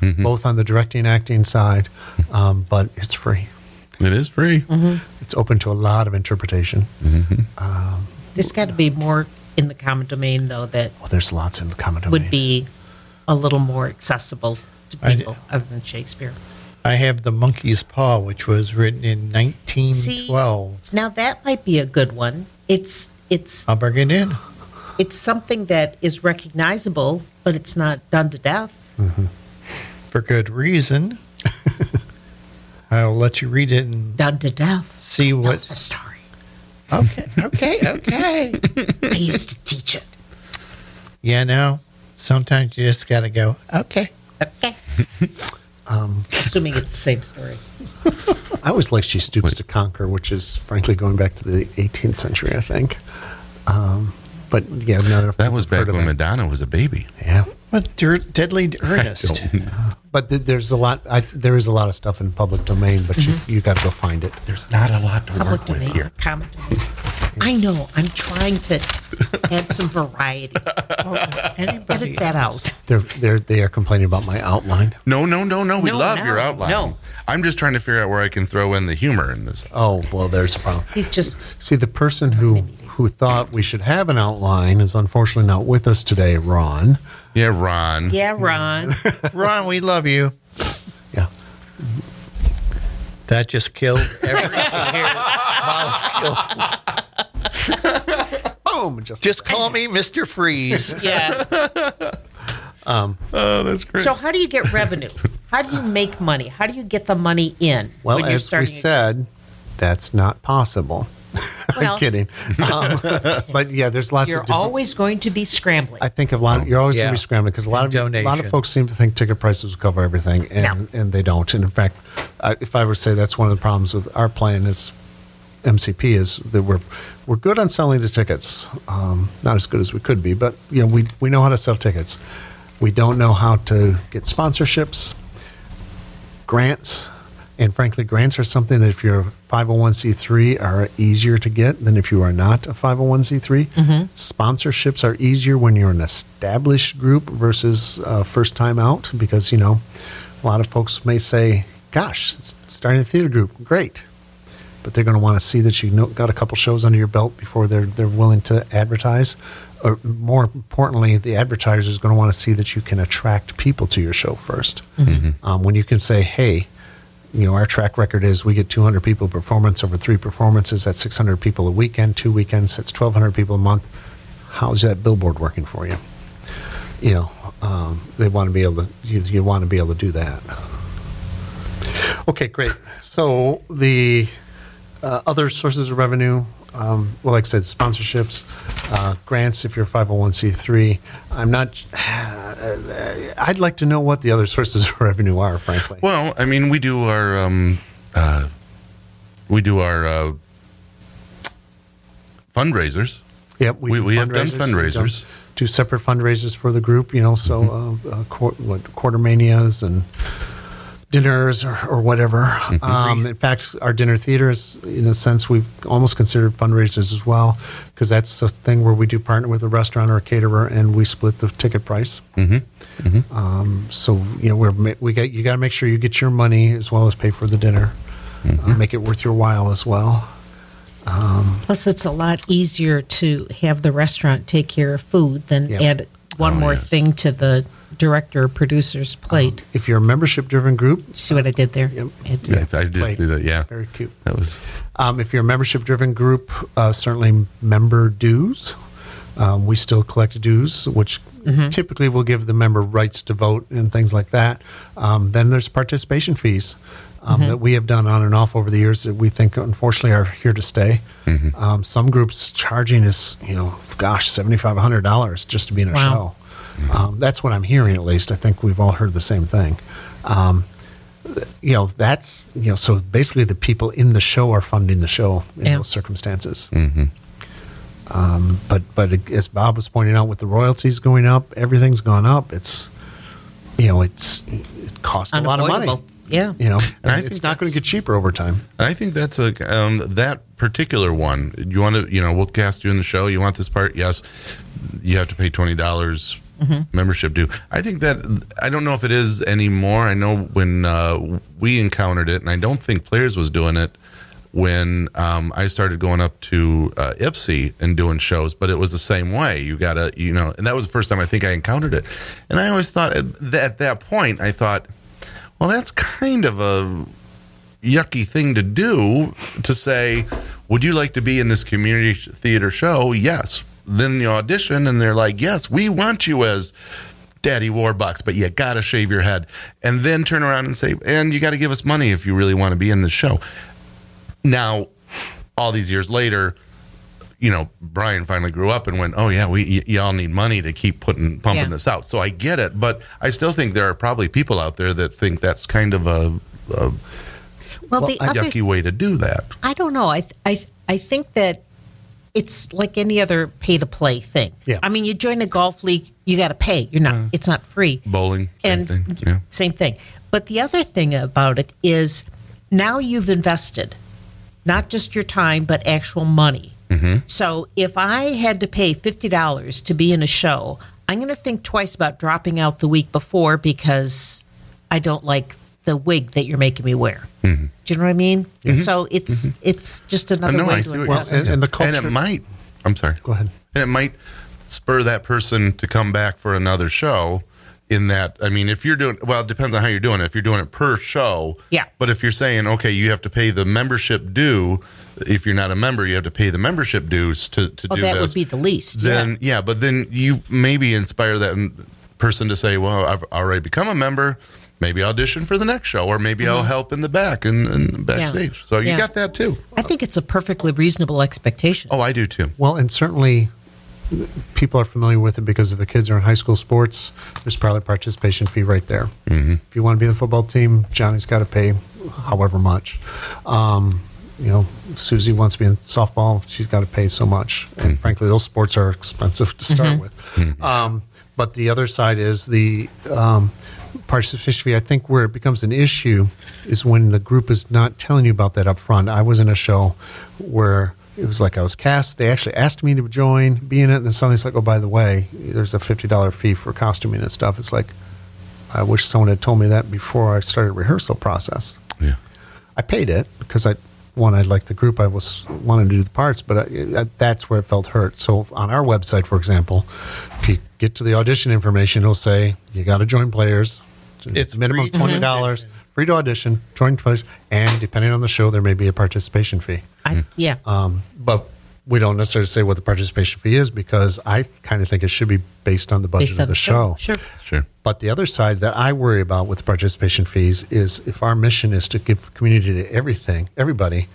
Speaker 3: Mm-hmm. both on the directing acting side, um, but it's free.
Speaker 4: It is free. Mm-hmm.
Speaker 3: It's open to a lot of interpretation. Mm-hmm.
Speaker 6: Um, there's got to be more in the common domain, though, that
Speaker 3: Well, there's lots in the common domain.
Speaker 6: would be a little more accessible to
Speaker 5: I-
Speaker 6: people other than Shakespeare.
Speaker 5: I have The Monkey's Paw, which was written in 1912.
Speaker 6: Now that might be a good one. It's it's
Speaker 5: I'll bring it in.
Speaker 6: it's something that is recognizable, but it's not done to death.
Speaker 5: For good reason. I'll let you read it and
Speaker 6: Done to death.
Speaker 5: see
Speaker 6: What
Speaker 5: what.
Speaker 6: the story?
Speaker 5: Okay, okay, okay.
Speaker 6: I used to teach it.
Speaker 5: yeah, no. Sometimes you just got to go, okay.
Speaker 6: Okay. Um, Assuming it's the same story.
Speaker 3: I always like She Stoops to Conquer, which is frankly going back to the 18th century, I think. Um, but yeah, not enough
Speaker 4: That was back when. Madonna was a baby.
Speaker 3: Yeah,
Speaker 5: What dir- deadly earnest.
Speaker 3: but th- there's a lot. I, there is a lot of stuff in public domain, but you mm-hmm. you got to go find it.
Speaker 4: There's not a lot to
Speaker 6: Public
Speaker 4: work with
Speaker 6: domain,
Speaker 4: here.
Speaker 6: common domain. I know. I'm trying to add some variety.
Speaker 5: Anybody
Speaker 6: Edit that out.
Speaker 3: They're they're they are complaining about my outline.
Speaker 4: No, no, no, no. We
Speaker 6: No,
Speaker 4: love
Speaker 6: no,
Speaker 4: your outline.
Speaker 6: no.
Speaker 4: I'm just trying to figure out where I can throw in the humor in this.
Speaker 3: Oh well, there's a problem.
Speaker 6: He's just
Speaker 3: See, the person who who thought we should have an outline is unfortunately not with us today, Ron.
Speaker 4: Yeah, Ron.
Speaker 6: yeah, Ron.
Speaker 5: Ron, we love you.
Speaker 3: Yeah.
Speaker 5: That just killed every hair molecule.
Speaker 3: Boom! Just,
Speaker 5: Just call me Mr. Freeze.
Speaker 6: Yeah.
Speaker 4: Um, oh, that's great.
Speaker 6: So how do you get revenue? How do you make money? How do you get the money in
Speaker 3: well,
Speaker 6: when you're
Speaker 3: as we
Speaker 6: starting? a-
Speaker 3: said, that's not possible.
Speaker 6: Well-
Speaker 3: I'm kidding. Um, but yeah, there's lots of
Speaker 6: you're
Speaker 3: of
Speaker 6: always going to be scrambling.
Speaker 3: I think a lot. you're always going to be scrambling because a lot of a lot of folks seem to think ticket prices cover everything, and and they don't. And in fact, I, if I were to say that's one of the problems with our plan is MCP is that we're we're good on selling the tickets, um, not as good as we could be, but you know we we know how to sell tickets. We don't know how to get sponsorships, grants, and frankly, grants are something that if you're a 501c3 are easier to get than if you are not a 501c3. Sponsorships are easier when you're an established group versus uh, first time out because, you know, a lot of folks may say, gosh, starting a theater group, great. But they're going to want to see that you know, got a couple shows under your belt before they're, they're willing to advertise. Or more importantly, the advertiser is going to want to see that you can attract people to your show 1st Um, when you can say, hey, you know, our track record is we get 200 people performance over three performances. That's 600 people a weekend, two weekends. That's 1,200 people a month. How's that billboard working for you? You know, um, they want to be able to. You, you want to be able to do that. Okay, great. So the uh, other sources of revenue, um, well, like I said, sponsorships, uh, grants if you're 501c3. I'm not. I'd like to know what the other sources of revenue are, frankly.
Speaker 4: Well, I mean, we do our um, uh, we do our uh, fundraisers.
Speaker 3: Yep,
Speaker 4: We-
Speaker 3: do
Speaker 4: we have done
Speaker 3: fundraisers. Done. Two separate fundraisers for the group, you know, so
Speaker 4: Mm-hmm.
Speaker 3: uh, uh, quar- what, quartermanias and dinners or, or whatever.
Speaker 4: Mm-hmm.
Speaker 3: Um, in fact, our dinner theaters, in a sense, we've almost considered fundraisers as well, because that's the thing where we do partner with a restaurant or a caterer and we split the ticket price.
Speaker 4: Mm-hmm.
Speaker 3: Um, so you know, we're we got you got to make sure you get your money as well as pay for the dinner,
Speaker 4: Mm-hmm.
Speaker 3: uh, make it worth your while as well.
Speaker 6: Plus, it's a lot easier to have the restaurant take care of food than
Speaker 3: Yep.
Speaker 6: add one
Speaker 4: Oh,
Speaker 6: more
Speaker 4: yes.
Speaker 6: thing to the director producer's plate.
Speaker 3: If you're a membership driven group,
Speaker 6: See what I did there?
Speaker 3: Yep.
Speaker 6: I did.
Speaker 4: Yes, I did
Speaker 3: Plate.
Speaker 4: see that. Yeah,
Speaker 3: very cute.
Speaker 4: that was
Speaker 3: Um, if you're a membership driven group, uh, certainly member dues. Um, we still collect dues, which typically will give the member rights to vote and things like that. Um, then there's participation fees um, that we have done on and off over the years that we think, unfortunately, are here to stay. Um, some groups charging is, you know, gosh, seventy five hundred dollars just to be in a
Speaker 6: Wow.
Speaker 3: show. Um, that's what I'm hearing, at least. I think we've all heard the same thing. Um, you know, that's you know, so basically the people in the show are funding the show in
Speaker 6: Yeah.
Speaker 3: those circumstances. Um, but but as Bob was pointing out, with the royalties going up, everything's gone up. It's you know, it's it costs a lot of money.
Speaker 6: Yeah.
Speaker 3: You know,
Speaker 4: And I
Speaker 3: it's
Speaker 4: think
Speaker 3: not going to get cheaper over time.
Speaker 4: I think that's a um, that particular one. You want to, you know, we'll cast you in the show. You want this part? Yes. You have to pay twenty dollars membership do. I think that I don't know if it is anymore. I know when uh, we encountered it, and I don't think Players was doing it when um, I started going up to uh, Ypsi and doing shows, but it was the same way. You gotta, you know, and that was the first time I think I encountered it. And I always thought at, at that point, I thought, well, that's kind of a yucky thing to do to say, Would you like to be in this community theater show? Yes. Then the audition and they're like, Yes, we want you as Daddy Warbucks, but you got to shave your head. And then turn around and say, And you got to give us money if you really want to be in the show. Now, all these years later, you know, Brian finally grew up and went, "Oh yeah, we y- y'all need money to keep putting pumping
Speaker 6: Yeah.
Speaker 4: this out." So I get it, but I still think there are probably people out there that think that's kind of a, a
Speaker 6: Well, the other,
Speaker 4: yucky way to do that.
Speaker 6: I don't know. I I I think that it's like any other pay to play thing.
Speaker 3: Yeah.
Speaker 6: I mean, you join a golf league, you got to pay. You're not. It's not free.
Speaker 4: Bowling, same
Speaker 6: and
Speaker 4: thing. Yeah.
Speaker 6: same thing. But the other thing about it is now you've invested not just your time but actual money.
Speaker 4: Mm-hmm.
Speaker 6: So if I had to pay fifty dollars to be in a show, I'm going to think twice about dropping out the week before because I don't like the wig that you're making me wear.
Speaker 4: Mm-hmm.
Speaker 6: Do you know what I mean? Mm-hmm. So it's mm-hmm. it's just another oh,
Speaker 4: know, I
Speaker 6: way
Speaker 4: see
Speaker 6: to
Speaker 4: what.
Speaker 3: Well, and, and the
Speaker 4: And it might. I'm sorry.
Speaker 3: Go ahead.
Speaker 4: And it might spur that person to come back for another show. In that, I mean, if you're doing well, it depends on how you're doing it. If you're doing it per show,
Speaker 6: Yeah.
Speaker 4: But if you're saying, okay, you have to pay the membership due. If you're not a member, you have to pay the membership dues to to
Speaker 6: oh,
Speaker 4: do
Speaker 6: that
Speaker 4: this.
Speaker 6: would be the least.
Speaker 4: then
Speaker 6: yeah.
Speaker 4: yeah. but then you maybe inspire that person to say, well, I've already become a member. Maybe audition for the next show, or maybe I'll help in the back and, and backstage. So you
Speaker 6: Mm-hmm. Yeah.
Speaker 4: got that too.
Speaker 6: I think it's a perfectly reasonable expectation.
Speaker 4: Oh, I do too.
Speaker 3: Well, and certainly people are familiar with it because if the kids are in high school sports, there's probably a participation fee right there. Mm-hmm. If you want to be in the football team, Johnny's got to pay however much. Um, you know, Susie wants to be in softball, she's got to pay so much. And frankly, those sports are expensive to start with. Um, but the other side is the um, participation fee. I think where it becomes an issue is when the group is not telling you about that up front. I was in a show where it was like I was cast. They actually asked me to join, be in it, and then suddenly it's like, oh, by the way, there's a fifty dollar fee for costuming and stuff. It's like, I wish someone had told me that before I started rehearsal process.
Speaker 4: Yeah.
Speaker 3: I paid it because I one I liked the group. I was wanted to do the parts, but I, I, that's where it felt hurt. So on our website, for example, if you get to the audition information, it'll say you got to join players.
Speaker 5: It's
Speaker 3: minimum
Speaker 5: free to
Speaker 3: twenty dollars, free to audition, join twice, and depending on the show, there may be a participation fee.
Speaker 6: I, yeah.
Speaker 3: Um, but we don't necessarily say what the participation fee is because I kind of think it should be based on the budget
Speaker 6: Based
Speaker 3: of
Speaker 6: on
Speaker 3: the show.
Speaker 6: Sure.
Speaker 4: Sure.
Speaker 3: But the other side that I worry about with participation fees is if our mission is to give community to everything, everybody,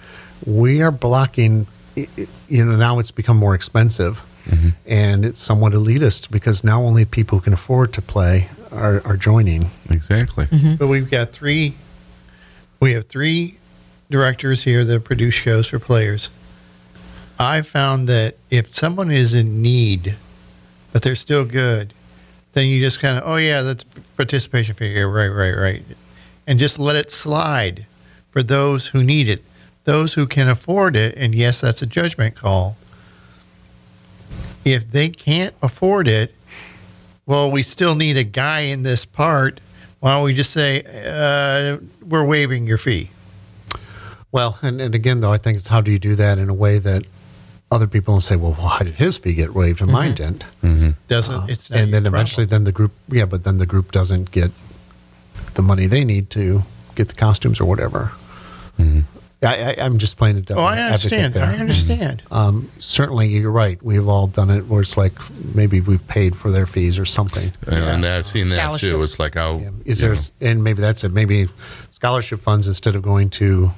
Speaker 3: we are blocking. i- i- You know, now it's become more expensive, and it's somewhat elitist because now only people who can afford to play are, are joining.
Speaker 4: Exactly. Mm-hmm.
Speaker 5: But we've got three. We have three directors here that produce shows for players. I found that if someone is in need, but they're still good, then you just kind of, oh yeah, that's participation fee. Yeah, right, right, right, and just let it slide for those who need it. Those who can afford it, and yes, that's a judgment call. If they can't afford it, well, we still need a guy in this part. Why don't we just say uh, we're waiving your fee?
Speaker 3: Well, and, and again, though, I think it's how do you do that in a way that other people will say, well, why did his fee get waived and mine mm-hmm. didn't? Mm-hmm.
Speaker 5: Doesn't uh, it's not
Speaker 3: and then eventually,
Speaker 5: problem.
Speaker 3: then the group, yeah, but then the group doesn't get the money they need to get the costumes or whatever. I, I, I'm just playing the
Speaker 5: Oh, I understand.
Speaker 3: advocate there.
Speaker 5: I understand.
Speaker 3: Um, certainly, you're right. We've all done it where it's like maybe we've paid for their fees or something.
Speaker 4: And I've seen that too. It's like how
Speaker 3: Yeah. Is there,
Speaker 4: know,
Speaker 3: and maybe that's it. Maybe scholarship funds instead of going to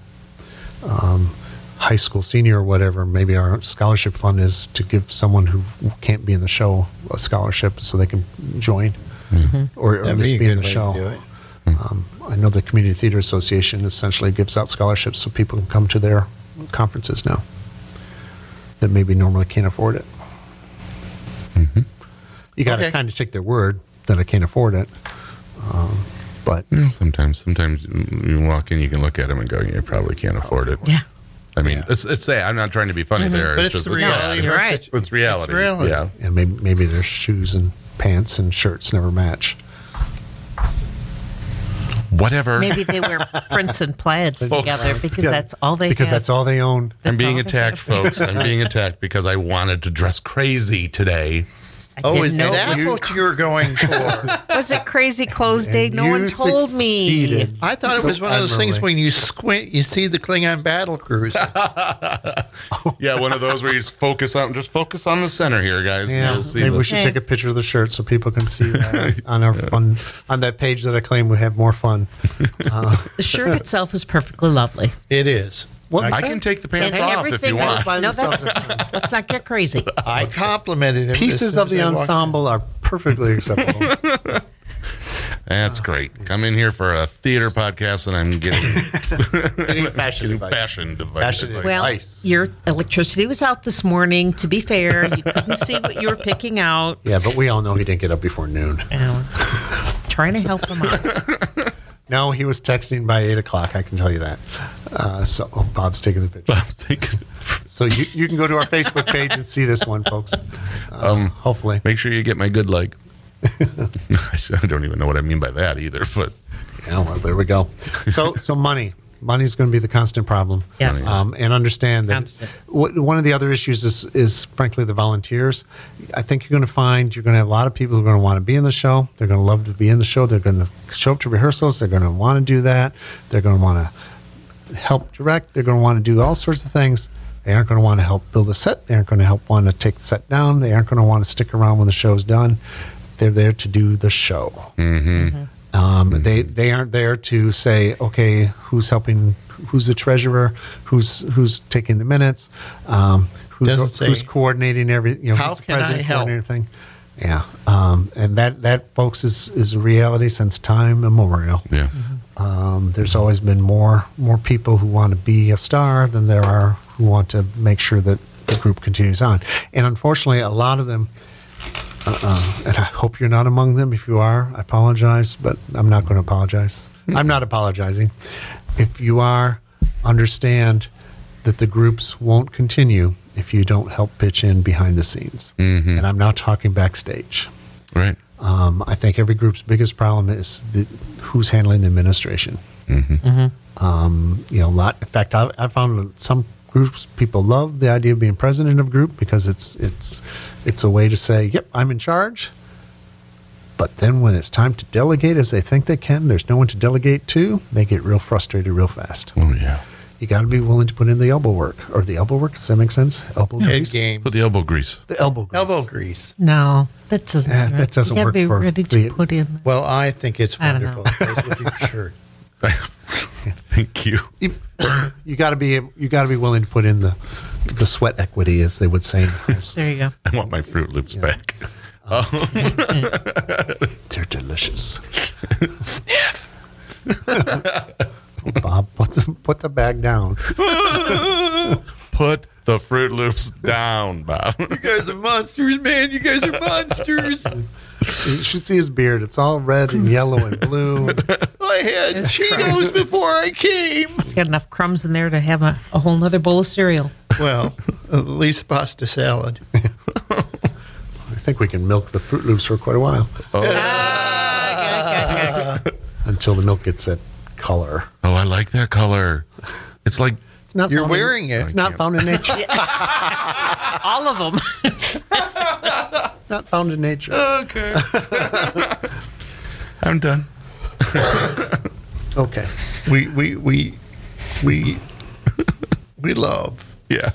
Speaker 3: um, high school senior or whatever. Maybe our scholarship fund is to give someone who can't be in the show a scholarship so they can join or, or at
Speaker 5: That'd be
Speaker 3: be in the show.
Speaker 5: to do it.
Speaker 3: Um, I, I know the Community Theater Association essentially gives out scholarships so people can come to their conferences now that maybe normally can't afford it. You got to
Speaker 5: Okay.
Speaker 3: kind of take their word that I can't afford it. Um, but
Speaker 4: You know, sometimes, sometimes you walk in, you can look at them and go, "You probably can't afford it."
Speaker 6: Yeah.
Speaker 4: I mean, it's, it's say I'm not trying to be funny there.
Speaker 5: But it's the reality.
Speaker 4: sad.
Speaker 6: you're right.
Speaker 4: It's, it's reality.
Speaker 5: It's reality.
Speaker 4: Yeah.
Speaker 3: yeah, maybe, maybe their shoes and pants and shirts never match.
Speaker 4: Whatever.
Speaker 6: Maybe they wear prints and plaids together because
Speaker 3: Yeah,
Speaker 6: that's all they
Speaker 3: because
Speaker 6: have.
Speaker 3: that's all they own.
Speaker 4: I'm being attacked, folks. I'm being attacked because I wanted to dress crazy today.
Speaker 6: I
Speaker 5: Oh,
Speaker 6: didn't
Speaker 5: is
Speaker 6: know
Speaker 5: that
Speaker 6: it was,
Speaker 5: what you were going for?
Speaker 6: was it crazy clothes day? No one told me.
Speaker 5: I thought it was one of those things when you squint, you see the Klingon battle cruiser.
Speaker 4: Yeah, one of those where you just focus on just focus on the center here, guys.
Speaker 3: Yeah,
Speaker 4: You'll see
Speaker 3: maybe
Speaker 4: the-
Speaker 3: we should
Speaker 6: Hey.
Speaker 3: take a picture of the shirt so people can see that on our fun on that page that I claim we have more fun.
Speaker 6: Uh, the shirt itself is perfectly lovely.
Speaker 5: It is.
Speaker 3: What-
Speaker 4: I can take the pants
Speaker 6: And
Speaker 4: off if
Speaker 6: everything
Speaker 4: you want.
Speaker 6: No, that's, let's not get crazy.
Speaker 5: I complimented him.
Speaker 3: Pieces of the
Speaker 5: I walked in.
Speaker 3: ensemble are perfectly acceptable.
Speaker 4: That's great. Come in here for a theater podcast, and I'm getting,
Speaker 3: Getting fashion
Speaker 4: getting
Speaker 3: advice.
Speaker 4: fashion device.
Speaker 3: Fashion
Speaker 4: advice.
Speaker 6: Well,
Speaker 3: Nice.
Speaker 6: your electricity was out this morning. To be fair, you couldn't see what you were picking out.
Speaker 3: yeah, but we all know he didn't get up before noon.
Speaker 6: Um, trying to help him out.
Speaker 3: No, he was texting by eight o'clock. I can tell you that. Uh, so oh, Bob's taking the picture.
Speaker 4: I'm thinking,
Speaker 3: So you, you can go to our Facebook page and see this one, folks. Um, hopefully,
Speaker 4: make sure you get my good leg. I don't even know what I mean by that either, but
Speaker 3: Yeah, well, there we go. So, so money, money's going to be the constant problem.
Speaker 6: Yes.
Speaker 3: Um, and understand that w- one of the other issues is, is frankly the volunteers. I think you're going to find you're going to have a lot of people who are going to want to be in the show. They're going to love to be in the show. They're going to show up to rehearsals. They're going to want to do that. They're going to want to help direct. They're going to want to do all sorts of things. They aren't going to want to help build a set. They aren't going to help want to take the set down. They aren't going to want to stick around when the show's done. They're there to do the show. Um, They they aren't there to say, okay, who's helping, who's the treasurer, who's who's taking the minutes, um, who's
Speaker 5: say,
Speaker 3: who's coordinating everything? you know,
Speaker 5: "How
Speaker 3: who's the
Speaker 5: can I
Speaker 3: president
Speaker 5: help?"
Speaker 3: coordinating everything. Yeah, um, and that that folks is is a reality since time immemorial.
Speaker 4: yeah.
Speaker 3: Um, there's always been more more people who want to be a star than there are who want to make sure that the group continues on. And unfortunately, a lot of them. Uh, and I hope you're not among them. If you are, I apologize, but I'm not going to apologize. I'm not apologizing. If you are, understand that the groups won't continue if you don't help pitch in behind the scenes. And I'm not talking backstage.
Speaker 4: Right.
Speaker 3: Um, I think every group's biggest problem is the, who's handling the administration. Um, you know, a lot. In fact, I, I found that some groups people love the idea of being president of a group because it's it's it's a way to say, "Yep, I'm in charge." But then when it's time to delegate, as they think they can, there's no one to delegate to. They get real frustrated real fast.
Speaker 4: Oh yeah.
Speaker 3: You got to be willing to put in the elbow work or the elbow work. Does that make sense? Elbow
Speaker 5: Head
Speaker 3: grease.
Speaker 5: game.
Speaker 4: Put the elbow grease.
Speaker 3: The elbow grease.
Speaker 5: Elbow grease.
Speaker 6: No, that doesn't.
Speaker 3: Yeah, that doesn't
Speaker 6: you gotta
Speaker 3: work
Speaker 6: be
Speaker 3: for
Speaker 6: ready
Speaker 3: the-
Speaker 6: to put in.
Speaker 5: Well, I think it's
Speaker 6: I don't
Speaker 5: wonderful.
Speaker 6: know.
Speaker 5: It with your shirt.
Speaker 4: Thank you.
Speaker 3: you, you got to be you got to be willing to put in the the sweat equity, as they would say. in the house.
Speaker 6: There you go.
Speaker 4: I want my Froot Loops back.
Speaker 3: Um, they're delicious. Sniff. Bob, put the, put the bag down.
Speaker 4: Put the Froot Loops down, Bob.
Speaker 5: You guys are monsters, man. You guys are monsters.
Speaker 3: You should see his beard. It's all red and yellow and blue.
Speaker 5: I had
Speaker 6: It's
Speaker 5: Cheetos before I came.
Speaker 6: It's got enough crumbs in there to have a, a whole nother bowl of cereal.
Speaker 5: Well, at least pasta salad.
Speaker 3: I think we can milk the Froot Loops for quite a while oh. ah, until the milk gets that color.
Speaker 4: Oh, I like that color. It's like
Speaker 3: It's not.
Speaker 5: You're
Speaker 3: found in-
Speaker 5: wearing it.
Speaker 3: It's not found in nature.
Speaker 6: All of them.
Speaker 3: Not found in nature.
Speaker 4: okay. I'm done.
Speaker 3: Okay.
Speaker 5: We we we we we love.
Speaker 4: Yeah.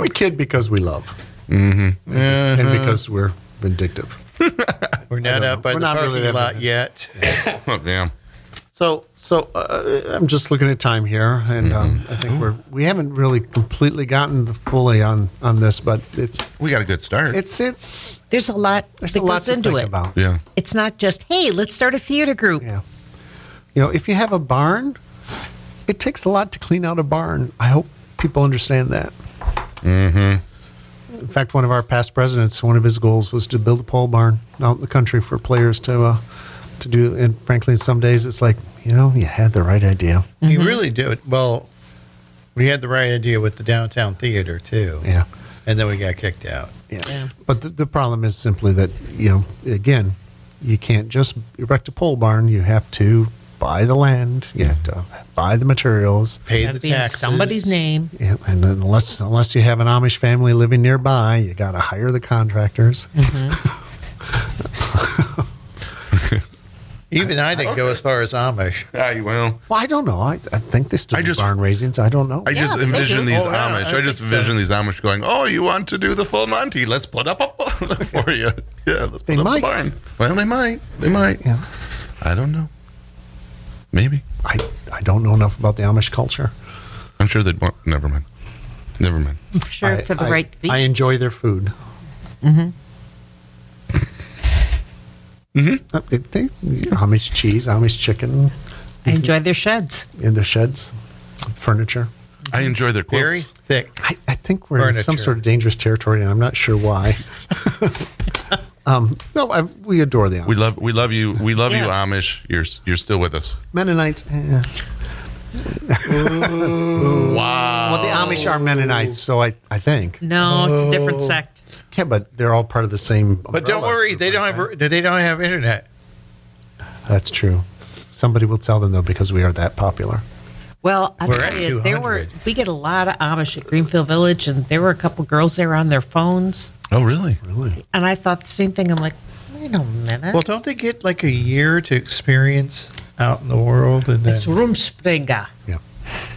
Speaker 3: We kid because we love, Mm-hmm. and because we're vindictive.
Speaker 5: We're not out by
Speaker 3: We're
Speaker 5: the
Speaker 3: not
Speaker 5: parking
Speaker 3: really that
Speaker 5: lot
Speaker 3: bad.
Speaker 5: yet.
Speaker 4: Oh, damn.
Speaker 3: So, so uh, I'm just looking at time here, and um, I think we're we haven't really completely gotten the fully on on this, but it's
Speaker 4: We got a good start.
Speaker 3: it's it's
Speaker 6: There's a lot
Speaker 3: there's
Speaker 6: that
Speaker 3: a lot
Speaker 6: goes
Speaker 3: to
Speaker 6: into
Speaker 3: think
Speaker 6: it.
Speaker 3: about.
Speaker 4: yeah.
Speaker 6: It's not just, hey, let's start a theater group.
Speaker 3: Yeah. You know, if you have a barn, it takes a lot to clean out a barn. I hope people understand that. Mm-hmm. In fact, one of our past presidents, one of his goals was to build a pole barn out in the country for players to uh, to do. And frankly, some days it's like, you know, you had the right idea.
Speaker 5: You mm-hmm. really do. Well, we had the right idea with the downtown theater too.
Speaker 3: Yeah.
Speaker 5: And then we got kicked out.
Speaker 3: Yeah.
Speaker 6: Yeah.
Speaker 3: But the, the problem is simply that, you know, again, you can't just erect a pole barn. You have to buy the land, you have to buy the materials.
Speaker 5: Pay the
Speaker 6: be in
Speaker 5: taxes.
Speaker 6: somebody's name.
Speaker 3: Yeah, and unless unless you have an Amish family living nearby, you got to hire the contractors. Mm-hmm.
Speaker 5: Even I didn't go as far as Amish.
Speaker 4: I, well,
Speaker 3: Well, I don't know. I, I think they still
Speaker 4: I just-
Speaker 3: barn raisings. I don't know.
Speaker 4: I just envision
Speaker 6: do.
Speaker 4: these
Speaker 5: Oh, yeah,
Speaker 4: Amish.
Speaker 5: I
Speaker 4: I, just
Speaker 5: think so.
Speaker 4: envision these Amish going, "Oh, you want to do the full Monty? Let's put up a barn for you. Yeah, let's put
Speaker 3: They
Speaker 4: up
Speaker 3: might.
Speaker 4: the barn. Well, they might. They might.
Speaker 3: yeah,
Speaker 4: I don't know. Maybe.
Speaker 3: I I don't know enough about the Amish culture.
Speaker 4: I'm sure they'd want. Never mind. Never mind.
Speaker 6: I'm sure
Speaker 3: I-
Speaker 6: for the
Speaker 3: I-
Speaker 6: right fee.
Speaker 3: I enjoy their food. Mm-hmm. They, you know, Amish cheese, Amish chicken
Speaker 6: I enjoy their sheds.
Speaker 3: in their sheds, furniture.
Speaker 4: I enjoy their quotes.
Speaker 5: Very thick.
Speaker 3: I, I think we're in some
Speaker 5: Furniture.
Speaker 3: sort of dangerous territory, and I'm not sure why. um, no, I, we adore the Amish.
Speaker 4: We love. We love you. We love you,
Speaker 6: Yeah.
Speaker 4: Amish. You're you're still with us.
Speaker 3: Mennonites. eh.
Speaker 4: Wow.
Speaker 3: Well, the Amish are Mennonites, so I, I think.
Speaker 6: No, it's a different sect.
Speaker 3: Yeah, but they're all part of the same.
Speaker 5: But don't worry, they don't
Speaker 3: aren't
Speaker 5: have they don't have internet.
Speaker 3: That's true. Somebody will tell them though because we are that popular.
Speaker 6: Well, I
Speaker 5: We're
Speaker 6: tell
Speaker 5: at
Speaker 6: you, there were
Speaker 5: 200.
Speaker 6: we get a lot of Amish at Greenfield Village, and there were a couple girls there on their phones,
Speaker 4: Oh, really?
Speaker 3: Really?
Speaker 6: and I thought the same thing. I'm like, wait a minute,
Speaker 5: Well, don't they get like a year to experience out in the world? And then,
Speaker 6: it's Rumspringa.
Speaker 3: Yeah.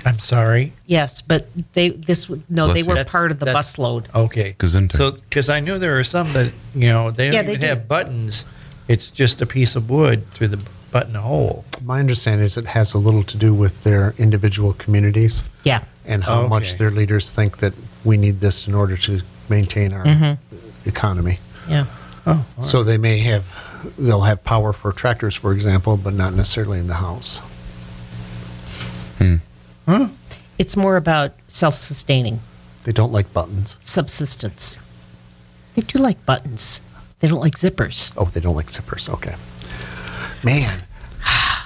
Speaker 5: I'm sorry.
Speaker 6: Yes, but they this w- no,
Speaker 4: Bless
Speaker 6: they
Speaker 4: you.
Speaker 6: were
Speaker 5: That's-
Speaker 6: part of the
Speaker 5: that's-
Speaker 6: busload.
Speaker 5: Okay.
Speaker 4: Gesundheit.
Speaker 5: So, because I knew there are some that you know they don't
Speaker 6: Yeah, they
Speaker 5: even
Speaker 6: do.
Speaker 5: have buttons. It's just a piece of wood through the button hole.
Speaker 3: My understanding is it has a little to do with their individual communities
Speaker 6: Yeah,
Speaker 3: and how
Speaker 5: Okay.
Speaker 3: much their leaders think that we need this in order to maintain our
Speaker 6: Mm-hmm.
Speaker 3: economy.
Speaker 6: yeah.
Speaker 5: Oh,
Speaker 3: So they may have, they'll have power for tractors, for example, but not necessarily in the house.
Speaker 6: It's more about self-sustaining,
Speaker 3: They don't like buttons.
Speaker 6: subsistence. They do like buttons. They don't like zippers.
Speaker 3: Oh, they don't like zippers. Okay. Man.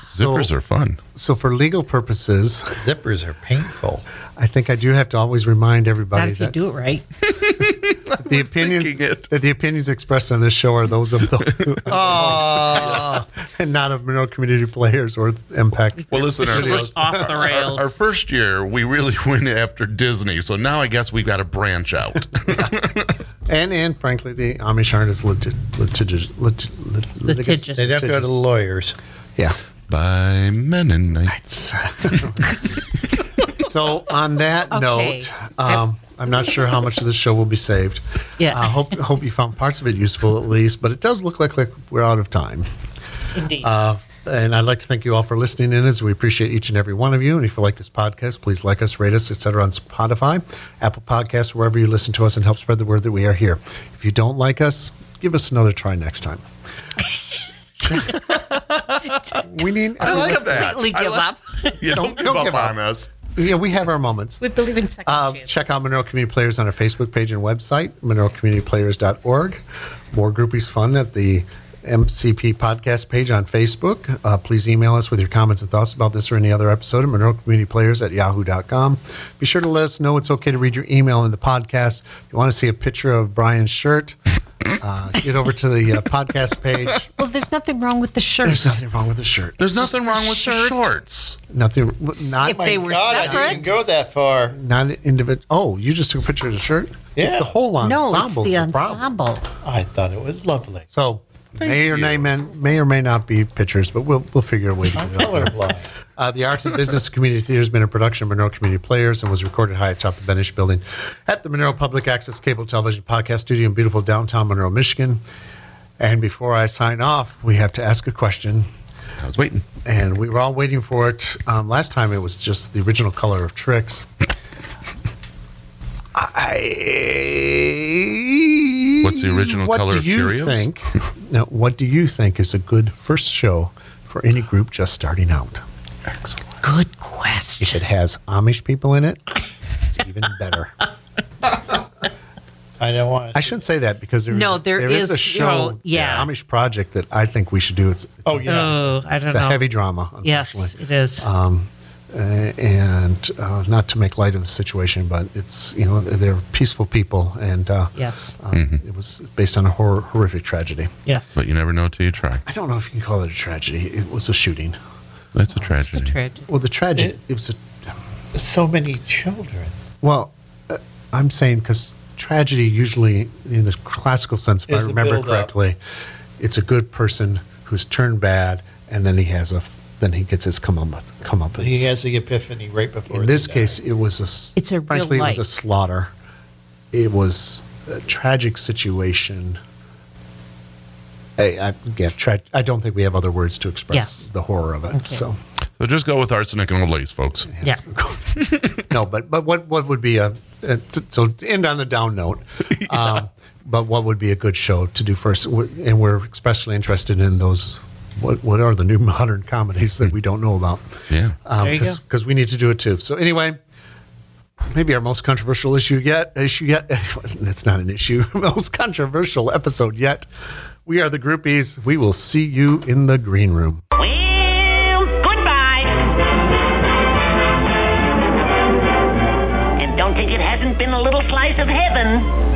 Speaker 4: Zippers are fun.
Speaker 3: So for legal purposes,
Speaker 5: zippers are painful.
Speaker 3: I think I do have to always remind
Speaker 6: Not
Speaker 3: everybody
Speaker 6: if you
Speaker 3: that
Speaker 6: do it right.
Speaker 3: the opinions that the opinions expressed on this show are those of the and not of Monroe community players or Impact.
Speaker 4: Well, listen, our first,
Speaker 6: off the rails.
Speaker 4: our first year, we really went after Disney. So now I guess we've got to branch out.
Speaker 3: And and frankly, the Amish aren't as litig- litigious. Lit- lit-
Speaker 6: Litigious.
Speaker 5: They have to go to the lawyers.
Speaker 3: Yeah.
Speaker 4: By Mennonites.
Speaker 3: So on that
Speaker 6: Okay.
Speaker 3: note, um, I'm not sure how much of this show will be saved.
Speaker 6: Yeah.
Speaker 3: I hope hope you found parts of it useful at least, but it does look like, like we're out of time.
Speaker 6: Indeed.
Speaker 3: Uh, and I'd like to thank you all for listening in as we appreciate each and every one of you. And if you like this podcast, please like us, rate us, etc. on Spotify, Apple Podcasts, wherever you listen to us and help spread the word that we are here. If you don't like us, give us another try next time. we need
Speaker 4: I like that.
Speaker 6: Completely
Speaker 4: I
Speaker 6: give
Speaker 4: like-
Speaker 6: up.
Speaker 4: You don't,
Speaker 3: Don't-
Speaker 4: give
Speaker 3: don't
Speaker 4: up
Speaker 3: give up.
Speaker 4: on us.
Speaker 3: Yeah, we have our moments.
Speaker 6: We believe in second
Speaker 3: Uh,
Speaker 6: chance.
Speaker 3: check out Monroe Community Players on our Facebook page and website, monroecommunityplayers.org. More groupies fun at the MCP podcast page on Facebook. Uh, please email us with your comments and thoughts about this or any other episode at Monroe Community Players at yahoo.com. Be sure to let us know it's okay to read your email in the podcast. If you want to see a picture of Brian's shirt, uh, get over to the uh, podcast page.
Speaker 6: Well, there's nothing wrong with the shirt.
Speaker 3: There's nothing wrong with the shirt.
Speaker 4: There's nothing wrong with the
Speaker 6: shirt.
Speaker 4: shorts.
Speaker 3: Nothing. Not
Speaker 6: If they were
Speaker 5: God, I didn't go that far.
Speaker 3: not individual. Oh, you just took a picture of the shirt. It's
Speaker 5: Yeah.
Speaker 3: the whole ensemble.
Speaker 6: no, it's the
Speaker 3: problem.
Speaker 6: ensemble.
Speaker 5: I thought it was lovely.
Speaker 3: So may or may, may or may not be pictures, but we'll we'll figure a way to
Speaker 5: I'm
Speaker 3: it.
Speaker 5: colorblind.
Speaker 3: Uh, the Arts and Business Community Theater has been a production of Monroe Community Players and was recorded high atop the Benish Building at the Monroe Public Access Cable Television Podcast Studio in beautiful downtown Monroe, Michigan. And before I sign off, we have to ask a question,
Speaker 4: I was waiting.
Speaker 3: and we were all waiting for it. Um, last time it was just the original color of Trix. I,
Speaker 4: What's the original
Speaker 3: what
Speaker 4: color
Speaker 3: do
Speaker 4: of
Speaker 3: you
Speaker 4: Cheerios?
Speaker 3: Think, now, what do you think is a good first show for any group just starting out?
Speaker 4: Excellent.
Speaker 6: Good question.
Speaker 3: If it has Amish people in it, it's even better.
Speaker 5: I don't want.
Speaker 3: I shouldn't say that because there
Speaker 6: No,
Speaker 3: is,
Speaker 6: there
Speaker 3: there is,
Speaker 6: is,
Speaker 3: a show,
Speaker 6: know, yeah.
Speaker 3: the Amish project that I think we should do. It's, it's
Speaker 5: Oh yeah.
Speaker 6: Oh, I don't
Speaker 3: it's
Speaker 6: know.
Speaker 3: a heavy drama,
Speaker 6: yes, it is.
Speaker 3: Um, uh, and uh, not to make light of the situation, but it's you know they're peaceful people, and uh,
Speaker 6: yes.
Speaker 3: um, it was based on a hor- horrific tragedy.
Speaker 6: Yes.
Speaker 4: But you never know till you try.
Speaker 3: I don't know if you can call it a tragedy. It was a shooting.
Speaker 4: That's a
Speaker 6: It's
Speaker 4: tragedy.
Speaker 6: the tragedy.
Speaker 3: Well, the tragedy
Speaker 5: It-
Speaker 3: it was a
Speaker 5: So many children.
Speaker 3: Well, uh, I'm saying because tragedy usually, in the classical sense, if
Speaker 5: Is
Speaker 3: I
Speaker 5: a
Speaker 3: remember
Speaker 5: build-up.
Speaker 3: correctly, it's a good person who's turned bad, and then he has a, then he gets his come up, come up.
Speaker 5: He has the epiphany right before.
Speaker 3: In this
Speaker 5: die.
Speaker 3: case, it was a. s-
Speaker 6: It's a real
Speaker 3: frankly, it was a slaughter. It was a tragic situation. I, I, yeah, tra- I don't think we have other words to express
Speaker 6: Yes.
Speaker 3: the horror of it.
Speaker 6: Okay.
Speaker 3: So.
Speaker 4: So just go with arsenic and old lace, folks.
Speaker 6: Yeah.
Speaker 3: no, but but what what would be a, uh so to end on the down note? Um, but what would be a good show to do first? And we're especially interested in those. What what are the new modern comedies that we don't know about?
Speaker 4: Yeah.
Speaker 6: There you go.
Speaker 3: Because we need to do it too. So anyway, maybe our most controversial issue yet. Issue yet. That's not an issue. most controversial episode yet. We are the groupies. We will see you in the green room.
Speaker 2: Well, goodbye. And don't think it hasn't been a little slice of heaven